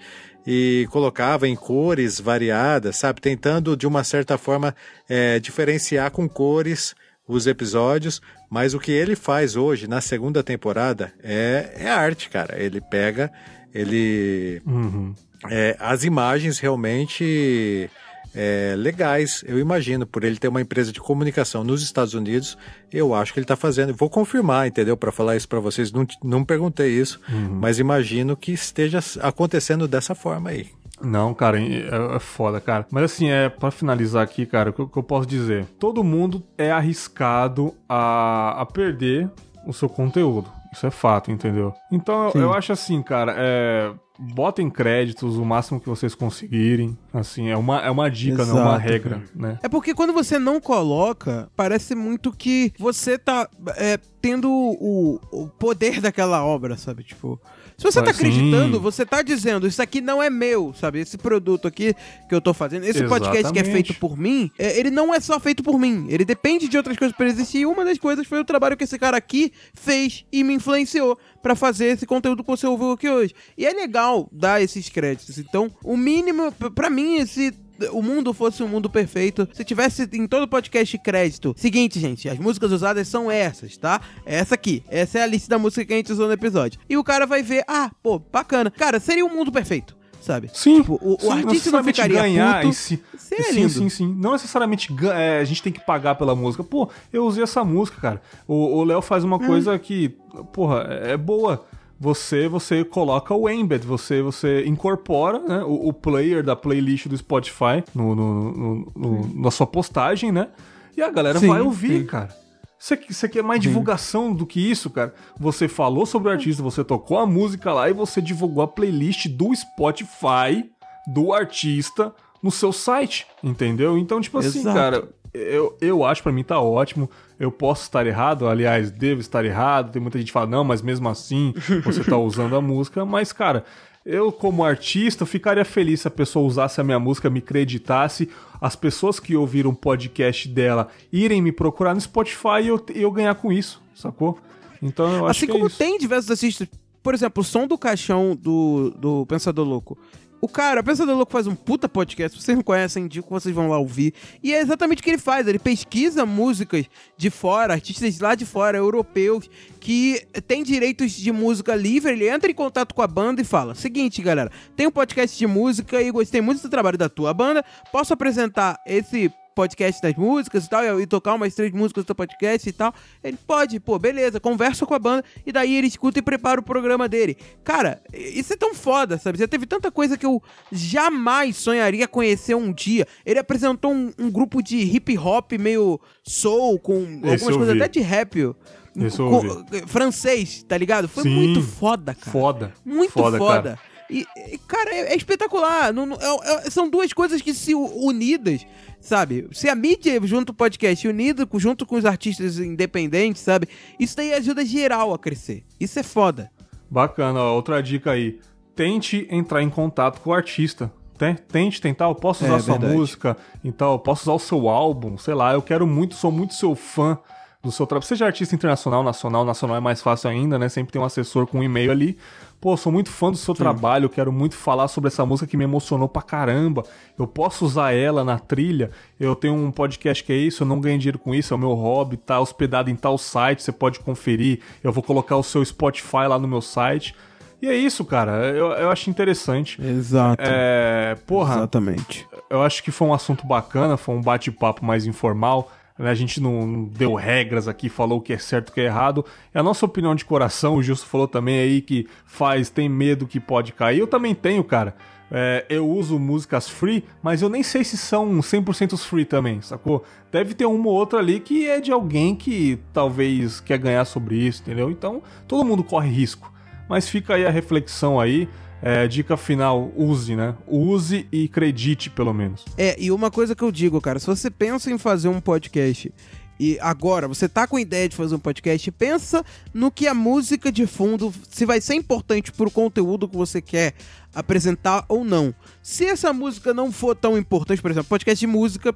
D: e colocava em cores variadas, sabe, tentando de uma certa forma é, diferenciar com cores os episódios, mas o que ele faz hoje na segunda temporada é, é arte, cara. Ele pega, ele
A: Uhum.
D: é, as imagens realmente é, legais, eu imagino, por ele ter uma empresa de comunicação nos Estados Unidos, eu acho que ele está fazendo. Vou confirmar, entendeu? Para falar isso para vocês, não, não perguntei isso, mas imagino que esteja acontecendo dessa forma aí.
A: Não, cara, é, é foda, cara. Mas assim, é para finalizar aqui, cara, o que, eu- posso dizer? Todo mundo é arriscado a, a perder o seu conteúdo. Isso é fato, entendeu? Então eu, eu acho assim, cara, é, botem créditos o máximo que vocês conseguirem. Assim, é uma, é uma dica, não é uma regra, né?
C: É porque quando você não coloca, parece muito que você tá é, tendo o, o poder daquela obra, sabe? Tipo, se você tá
A: Ah, sim.
C: acreditando, você tá dizendo, isso aqui não é meu, sabe? Esse produto aqui que eu tô fazendo, esse podcast que é
A: Exatamente.
C: feito por mim, é, ele não é só feito por mim. Ele depende de outras coisas pra existir. E uma das coisas foi o trabalho que esse cara aqui fez e me influenciou pra fazer esse conteúdo que você ouviu aqui hoje. E é legal dar esses créditos. Então, o mínimo, p- pra mim, se o mundo fosse um mundo perfeito, se tivesse em todo podcast crédito. Seguinte, gente, as músicas usadas são essas, tá? Essa aqui. Essa é a lista da música que a gente usou no episódio. E o cara vai ver, ah, pô, bacana. Cara, seria um mundo perfeito, sabe?
A: Sim.
C: Tipo, o, o
A: Sim, não
C: artista não ficaria
A: ganhar
C: puto.
A: em si.
C: Seria
A: sim,
C: lindo.
A: sim, sim. Não necessariamente é, a gente tem que pagar pela música. Pô, eu usei essa música, cara. O o Léo faz uma
C: Hum.
A: coisa que, porra, é é boa. Você você coloca o embed, você você incorpora né, o, o player da playlist do Spotify no, no- no- no- na sua postagem, né? E a galera
C: Sim,
A: vai ouvir,
C: sim.
A: cara. Isso aqui, isso aqui é mais divulgação do que isso, cara. Você falou sobre o artista, você tocou a música lá e você divulgou a playlist do Spotify do artista no seu site, entendeu? Então, tipo assim,
C: Exato.
A: cara, eu, eu acho pra mim tá ótimo. Eu posso estar errado, aliás, devo estar errado. Tem muita gente que fala, não, mas mesmo assim você tá usando a música. Mas, cara, eu, como artista, ficaria feliz se a pessoa usasse a minha música, me creditasse, as pessoas que ouviram o podcast dela irem me procurar no Spotify e eu, eu ganhar com isso, sacou? Então eu acho
C: Assim
A: que
C: como
A: é
C: tem diversos artistas. Por exemplo, o som do caixão do, do Pensador Louco. O cara, o Pensador Louco faz um puta podcast, vocês não conhecem, indico que vocês vão lá ouvir. E é exatamente o que ele faz, ele pesquisa músicas de fora, artistas lá de fora, europeus, que têm direitos de música livre, ele entra em contato com a banda e fala, seguinte galera, tem um podcast de música e gostei muito do trabalho da tua banda, posso apresentar esse podcast das músicas e tal, e tocar umas três músicas do podcast e tal. Ele pode, pô, beleza, conversa com a banda e daí ele escuta e prepara o programa dele. Cara, isso é tão foda, sabe? Já teve tanta coisa que eu jamais sonharia conhecer um dia. Ele apresentou um, um grupo de hip hop meio soul, com algumas
A: eu
C: coisas até de rap.
A: Esse
C: com- francês, tá ligado? Foi
A: Sim,
C: muito foda, cara.
A: Foda.
C: Muito
A: foda.
C: foda. E, cara, é, é espetacular. Não, não- é- é- são duas coisas que se unidas, sabe? Se a mídia junto ao podcast unido com- junto com os artistas independentes, sabe? Isso daí ajuda geral a crescer. Isso é foda.
A: Bacana, ó, outra dica aí. Tente entrar em contato com o artista. Te- Tente tentar, eu posso usar
C: É,
A: sua
C: verdade.
A: música, então eu posso usar o seu álbum, sei lá, eu quero muito, sou muito seu fã do seu trabalho. Seja artista internacional, nacional, nacional é mais fácil ainda, né? Sempre tem um assessor com um e-mail ali. Pô, sou muito fã do seu trabalho, eu quero muito falar sobre essa música que me emocionou pra caramba. Eu posso usar ela na trilha. Eu tenho um podcast que é isso, eu não ganho dinheiro com isso, é o meu hobby, tá hospedado em tal site, você pode conferir. Eu vou colocar o seu Spotify lá no meu site. E é isso, cara. Eu, eu acho interessante.
C: Exato.
A: É, porra,
C: Exatamente.
A: eu acho que foi um assunto bacana, foi um bate-papo mais informal. Né? A gente não deu regras aqui, falou o que é certo o que é errado. É a nossa opinião de coração. O Justo falou também aí que faz, tem medo que pode cair. Eu também tenho, cara. É, eu uso músicas free, mas eu nem sei se são 100% free também, sacou? Deve ter uma ou outra ali que é de alguém que talvez quer ganhar sobre isso, entendeu? Então, todo mundo corre risco. Mas fica aí a reflexão aí. É, dica final, use, né? Use e acredite, pelo menos.
C: É, e uma coisa que eu digo, cara, se você pensa em fazer um podcast e agora você tá com ideia de fazer um podcast, pensa no que a música de fundo, se vai ser importante pro conteúdo que você quer apresentar ou não. Se essa música não for tão importante, por exemplo, podcast de música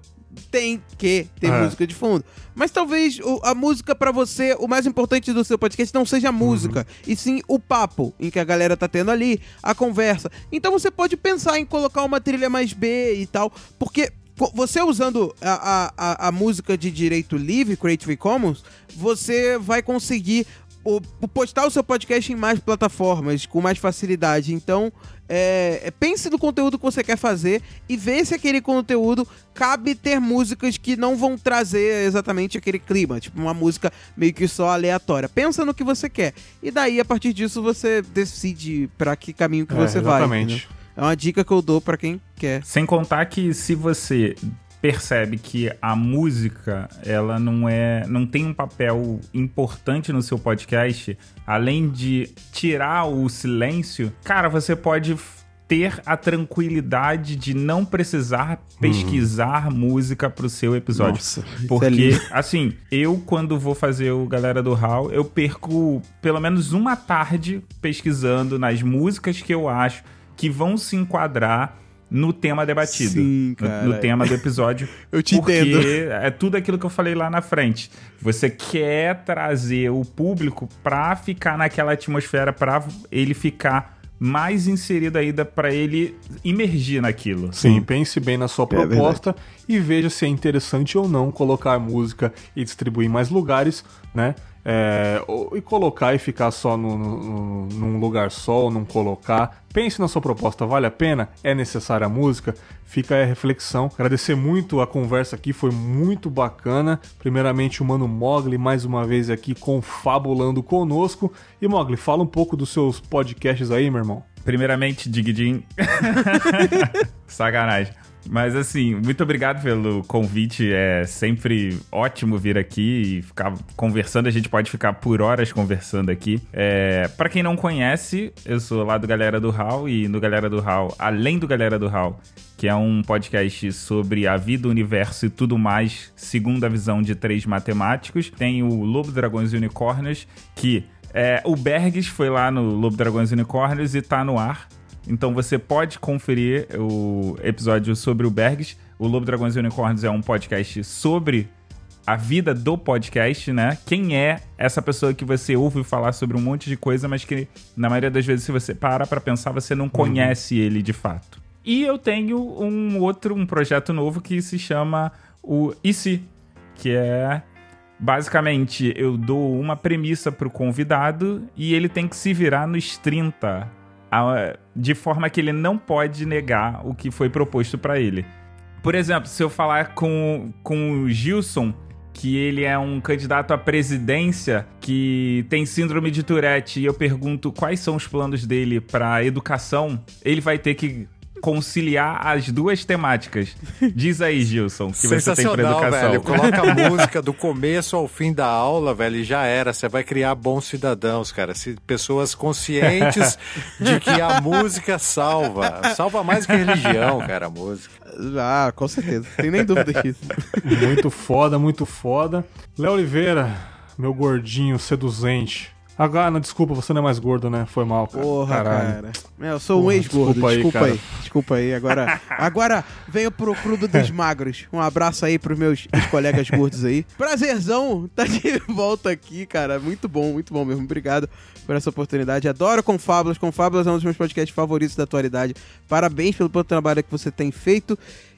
C: tem que ter
A: É.
C: música de fundo. Mas talvez a música pra você, o mais importante do seu podcast não seja a música, e sim o papo em que a galera tá tendo ali, a conversa. Então você pode pensar em colocar uma trilha mais B e tal, porque você usando a, a, a, música de direito livre, Creative Commons, você vai conseguir postar o seu podcast em mais plataformas, com mais facilidade. Então, é, é, pense no conteúdo que você quer fazer e vê se aquele conteúdo cabe ter músicas que não vão trazer exatamente aquele clima, tipo uma música meio que só aleatória. Pensa no que você quer. E daí, a partir disso, você decide pra que caminho que
A: É,
C: você vai.
A: exatamente.
C: entendeu? É uma dica que eu dou pra quem quer.
B: Sem contar que se você percebe que a música ela não é não tem um papel importante no seu podcast, além de tirar o silêncio, cara, você pode ter a tranquilidade de não precisar pesquisar música pro seu episódio.
C: Nossa, é
B: Porque,
C: lindo.
B: assim, eu quando vou fazer o Galera do Hall, eu perco pelo menos uma tarde pesquisando nas músicas que eu acho que vão se enquadrar no tema debatido.
C: Sim,
B: no-
C: cara.
B: no, tema do episódio.
C: Eu te
B: porque
C: entendo.
B: é tudo aquilo que eu falei lá na frente. Você quer trazer o público pra ficar naquela atmosfera, pra ele ficar mais inserido ainda, pra ele imergir naquilo.
A: Sim, pense bem na sua
C: É
A: proposta e veja se é interessante ou não colocar música e distribuir em mais lugares, né? É, e colocar e ficar só no- no- num lugar só ou não colocar. Pense na sua proposta, vale a pena? É necessária a música? Fica aí a reflexão. Agradecer muito a conversa aqui, foi muito bacana. Primeiramente, o Mano Mogli, mais uma vez aqui confabulando conosco. E Mogli, fala um pouco dos seus podcasts aí, meu irmão.
B: Primeiramente, Digidin. Sacanagem. Mas assim, muito obrigado pelo convite. É sempre ótimo vir aqui e ficar conversando. A gente pode ficar por horas conversando aqui. É, para quem não conhece, eu sou lá do Galera do Hall e no Galera do Hall, além do Galera do Hall, que é um podcast sobre a vida, o universo e tudo mais, segundo a visão de três matemáticos. Tem o Lobo, Dragões e Unicórnios, que é, o Bergs foi lá no Lobo, Dragões e Unicórnios e tá no ar. Então você pode conferir o episódio sobre o Bergs. O Lobo, Dragões e Unicórnios é um podcast sobre a vida do podcast, né? Quem é essa pessoa que você ouve falar sobre um monte de coisa, mas que na maioria das vezes, se você para pra pensar, você não conhece ele de fato. E eu tenho um outro, um projeto novo que se chama o IC, que é basicamente eu dou uma premissa pro convidado e ele tem que se virar nos 30 a- de forma que ele não pode negar o que foi proposto pra ele. Por exemplo, se eu falar com, com o Gilson, que ele é um candidato à presidência que tem síndrome de Tourette, e eu pergunto quais são os planos dele pra educação, ele vai ter que conciliar as duas temáticas. Diz aí, Gilson, que você tem pra educação.
D: velho. Coloca a música do começo ao fim da aula, velho, e já era. Você vai criar bons cidadãos, cara. Se, pessoas conscientes de que a música salva. Salva mais que religião, cara, a música.
C: Ah, com certeza. Tem nem dúvida disso.
A: Muito foda, muito foda. Léo Oliveira, meu gordinho seduzente. Ah, não, desculpa, você não é mais gordo, né? Foi mal, cara.
C: Porra,
A: Caralho.
C: cara. É, eu sou um ex-gordo,
A: desculpa aí,
C: desculpa aí. Desculpa aí. Agora, agora venho pro clube dos magros. Um abraço aí pros meus colegas gordos aí. Prazerzão tá de volta aqui, cara. Muito bom, muito bom mesmo. Obrigado por essa oportunidade. Adoro Confábulas. Confábulas é um dos meus podcasts favoritos da atualidade. Parabéns pelo trabalho que você tem feito.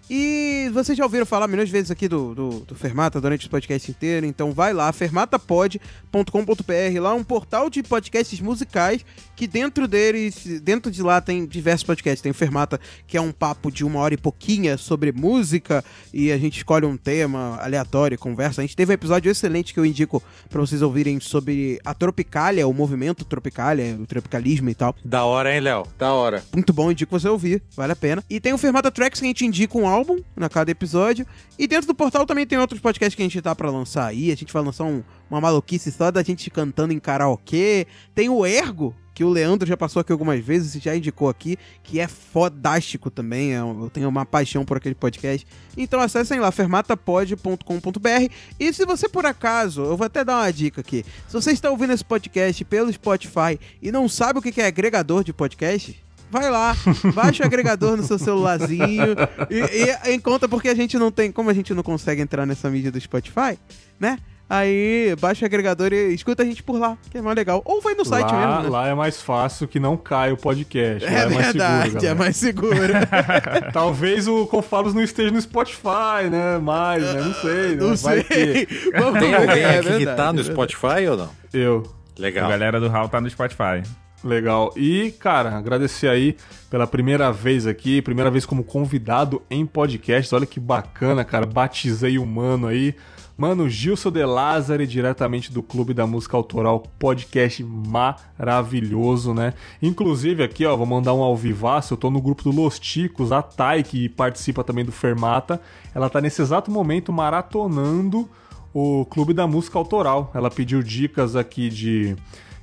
C: E vocês já ouviram falar milhões de vezes aqui do, do, do Fermata durante o podcast inteiro, então vai lá, fermatapod.com.br, lá um portal de podcasts musicais que dentro deles, dentro de lá tem diversos podcasts. Tem o Fermata, que é um papo de uma hora e pouquinha sobre música, e a gente escolhe um tema aleatório conversa. A gente teve um episódio excelente que eu indico pra vocês ouvirem sobre a Tropicália, o movimento Tropicália, o tropicalismo e tal.
D: Da hora, hein, Léo? Da hora.
C: Muito bom, indico você ouvir, vale a pena. E tem o Fermata Tracks que a gente indica um álbum na cada episódio. E dentro do portal também tem outros podcasts que a gente tá pra lançar aí. A gente vai lançar um- uma maluquice só da gente cantando em karaokê. Tem o Ergo, que o Leandro já passou aqui algumas vezes e já indicou aqui, que é fodástico também. é Eu tenho uma paixão por aquele podcast. Então acessem lá, fermatapod.com.br. E se você por acaso, eu vou até dar uma dica aqui. Se você está ouvindo esse podcast pelo Spotify e não sabe o que é agregador de podcast, vai lá, baixa o agregador no seu celularzinho e, e encontra porque a gente não tem, como a gente não consegue entrar nessa mídia do Spotify, né? Aí baixa o agregador e escuta a gente por lá, que é mais legal. Ou vai no site
A: lá,
C: mesmo, né?
A: lá é mais fácil que não cai o podcast.
C: É,
A: mais
C: verdade,
A: seguro,
C: é mais seguro.
A: Talvez o Confalos não esteja no Spotify, né? Mais, né? Não sei. Né?
C: não
A: Vai
C: sei. Vamos
D: Tem
C: ver,
D: alguém
C: é
D: aqui que
C: verdade,
D: tá no
C: é verdade.
D: Spotify ou não?
A: Eu.
B: A
D: Legal.
B: galera do Hall tá no Spotify.
A: Legal. E, cara, agradecer aí pela primeira vez aqui, primeira vez como convidado em podcast. Olha que bacana, cara. Batizei o mano aí. Mano, Gilson De Lázari, diretamente do Clube da Música Autoral, podcast maravilhoso, né? Inclusive aqui, ó, vou mandar um ao vivaço, eu tô no grupo do Los Ticos, a Thay, que participa também do Fermata, ela tá nesse exato momento maratonando o Clube da Música Autoral. Ela pediu dicas aqui de,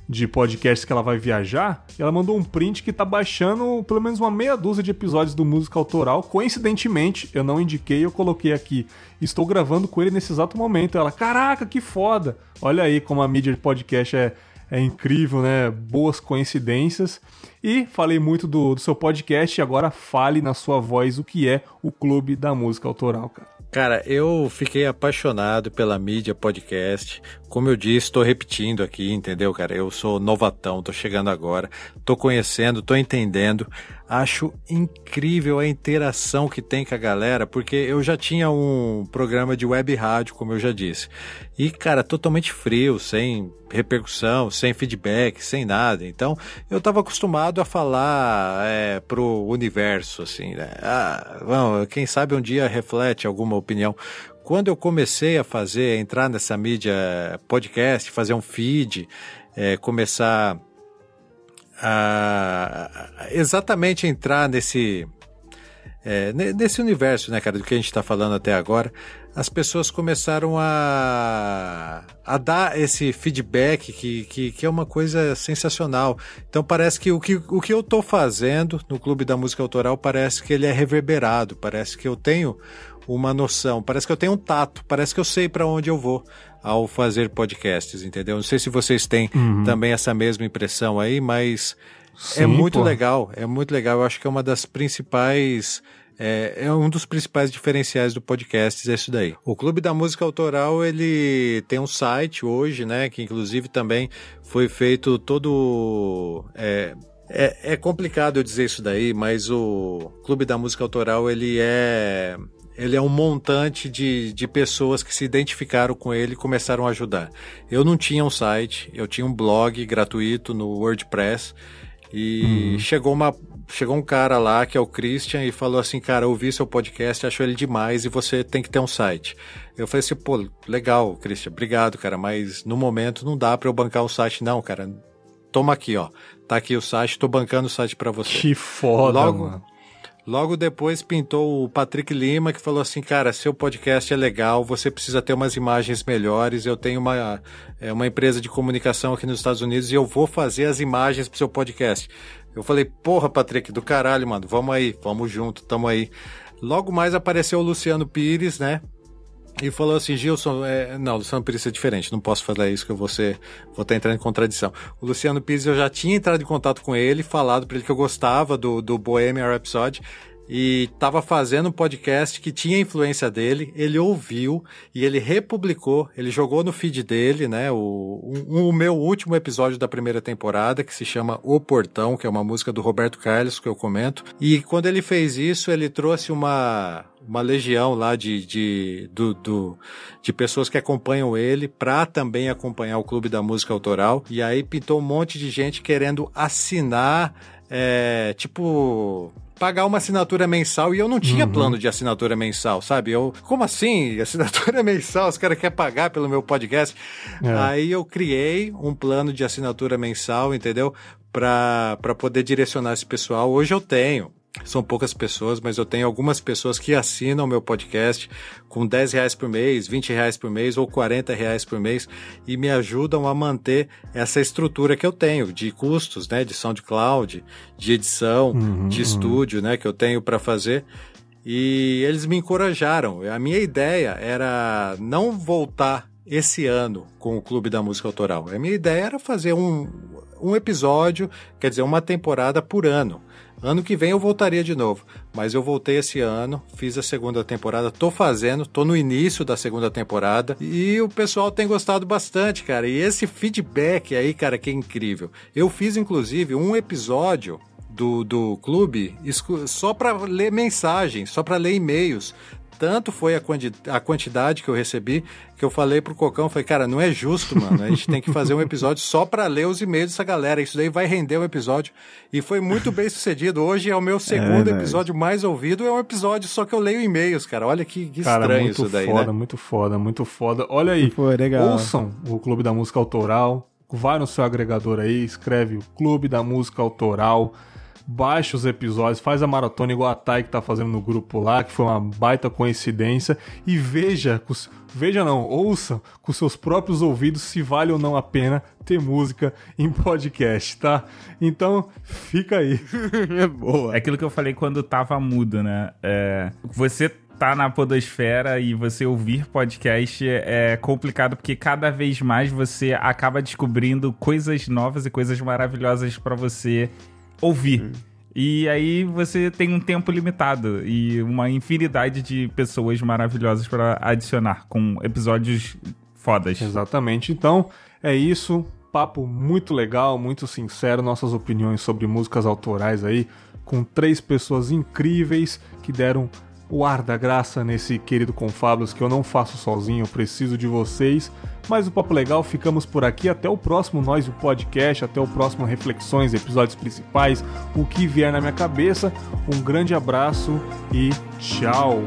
A: de podcasts que ela vai viajar ela mandou um print que tá baixando pelo menos uma meia dúzia de episódios do Música Autoral. Coincidentemente, eu não indiquei, eu coloquei aqui. Estou gravando com ele nesse exato momento. Ela, caraca, que foda! Olha aí como a mídia de podcast é, é incrível, né? Boas coincidências. E falei muito do, do seu podcast agora fale na sua voz o que é o Clube da Música Autoral, cara.
D: Cara, eu fiquei apaixonado pela mídia podcast. Como eu disse, tô repetindo aqui, entendeu, cara? Eu sou novatão, tô chegando agora, tô conhecendo, tô entendendo. Acho incrível a interação que tem com a galera, porque eu já tinha um programa de web rádio, como eu já disse. E, cara, totalmente frio, sem repercussão, sem feedback, sem nada. Então, eu tava acostumado a falar é, pro universo, assim, né? Ah, vamos, quem sabe um dia reflete alguma opinião. Quando eu comecei a fazer, a entrar nessa mídia podcast, fazer um feed, é, começar a a exatamente entrar nesse é, ne- nesse universo, né, cara, do que a gente está falando até agora, as pessoas começaram a, a dar esse feedback que, que, que é uma coisa sensacional. Então parece que o, que o que eu tô fazendo no Clube da Música Autoral parece que ele é reverberado, parece que eu tenho uma noção, parece que eu tenho um tato, parece que eu sei para onde eu vou ao fazer podcasts, entendeu? Não sei se vocês têm também essa mesma impressão aí, mas é
A: Sim,
D: muito
A: pô.
D: legal, é muito legal. Eu acho que é uma das principais. É, é um dos principais diferenciais do podcast, é isso daí. O Clube da Música Autoral, ele tem um site hoje, né? Que inclusive também foi feito todo. É, é, é complicado eu dizer isso daí, mas o Clube da Música Autoral, ele é. Ele é um montante de, de pessoas que se identificaram com ele e começaram a ajudar. Eu não tinha um site, eu tinha um blog gratuito no WordPress. E chegou uma chegou um cara lá que é o Christian e falou assim, cara, eu ouvi seu podcast, achou ele demais e você tem que ter um site. Eu falei assim, pô, legal, Christian, obrigado, cara, mas no momento não dá para eu bancar um site não, cara. Toma aqui, ó. Tá aqui o site, tô bancando o site para você.
A: Que foda,
D: Logo-
A: mano.
D: Logo depois pintou o Patrick Lima, que falou assim: Cara, seu podcast é legal, você precisa ter umas imagens melhores. Eu tenho uma, é, uma empresa de comunicação aqui nos Estados Unidos e eu vou fazer as imagens pro seu podcast. Eu falei: Porra, Patrick, do caralho, mano, vamos aí, vamos junto, tamo aí. Logo mais apareceu o Luciano Pires, né? E falou assim, Gilson, é, não, Luciano Pires é diferente, não posso fazer isso que eu vou, ser, vou estar entrando em contradição. O Luciano Pires, eu já tinha entrado em contato com ele, falado para ele que eu gostava do, do Bohemian Rhapsody, e estava fazendo um podcast que tinha influência dele, ele ouviu e ele republicou, ele jogou no feed dele, né, o, o meu último episódio da primeira temporada, que se chama O Portão, que é uma música do Roberto Carlos, que eu comento, e quando ele fez isso, ele trouxe uma, uma legião lá de, de, do, do, de pessoas que acompanham ele para também acompanhar o Clube da Música Autoral, e aí pintou um monte de gente querendo assinar, é, tipo pagar uma assinatura mensal e eu não tinha uhum. plano de assinatura mensal, sabe? Eu, como assim? Assinatura mensal? Os caras querem pagar pelo meu podcast? É. Aí eu criei um plano de assinatura mensal, entendeu? Para poder direcionar esse pessoal. Hoje eu tenho são poucas pessoas, mas eu tenho algumas pessoas que assinam meu podcast com 10 reais por mês, 20 reais por mês ou 40 reais por mês e me ajudam a manter essa estrutura que eu tenho de custos, né, de SoundCloud, de edição, uhum, de uhum. estúdio, né, que eu tenho para fazer. E eles me encorajaram. A minha ideia era não voltar esse ano com o Clube da Música Autoral. A minha ideia era fazer um, um episódio, quer dizer, uma temporada por ano. Ano que vem eu voltaria de novo, mas eu voltei esse ano, fiz a segunda temporada, tô fazendo, tô no início da segunda temporada e o pessoal tem gostado bastante, cara. E esse feedback aí, cara, que é incrível. Eu fiz inclusive um episódio do, do clube só para ler mensagens, só para ler e-mails tanto foi a, quanti a quantidade que eu recebi que eu falei pro Cocão, falei, cara, não é justo, mano. A gente tem que fazer um episódio só para ler os e-mails dessa galera. Isso daí vai render um episódio. E foi muito bem sucedido. Hoje é o meu segundo é, episódio mais ouvido. É um episódio só que eu leio e-mails, cara. Olha que, que cara, estranho isso daí,
A: foda,
D: né?
A: Muito foda, muito foda. Olha aí. Foi legal. Ouçam o Clube da Música Autoral. Vai no seu agregador aí, escreve o Clube da Música Autoral baixa os episódios, faz a maratona igual a Thay que tá fazendo no grupo lá, que foi uma baita coincidência, e veja, veja não, ouça com seus próprios ouvidos se vale ou não a pena ter música em podcast, tá? Então, fica aí.
B: é boa. É aquilo que eu falei quando tava mudo, né? É, você tá na podosfera e você ouvir podcast é complicado porque cada vez mais você acaba descobrindo coisas novas e coisas maravilhosas para você ouvir. Hum. E aí você tem um tempo limitado e uma infinidade de pessoas maravilhosas para adicionar com episódios fodas.
A: Exatamente. Então, é isso. Papo muito legal, muito sincero, nossas opiniões sobre músicas autorais aí, com três pessoas incríveis que deram o ar da graça nesse querido Confablos que eu não faço sozinho, preciso de vocês. Mas o Papo Legal, ficamos por aqui. Até o próximo Nós o Podcast, até o próximo Reflexões, episódios principais, o que vier na minha cabeça. Um grande abraço e tchau!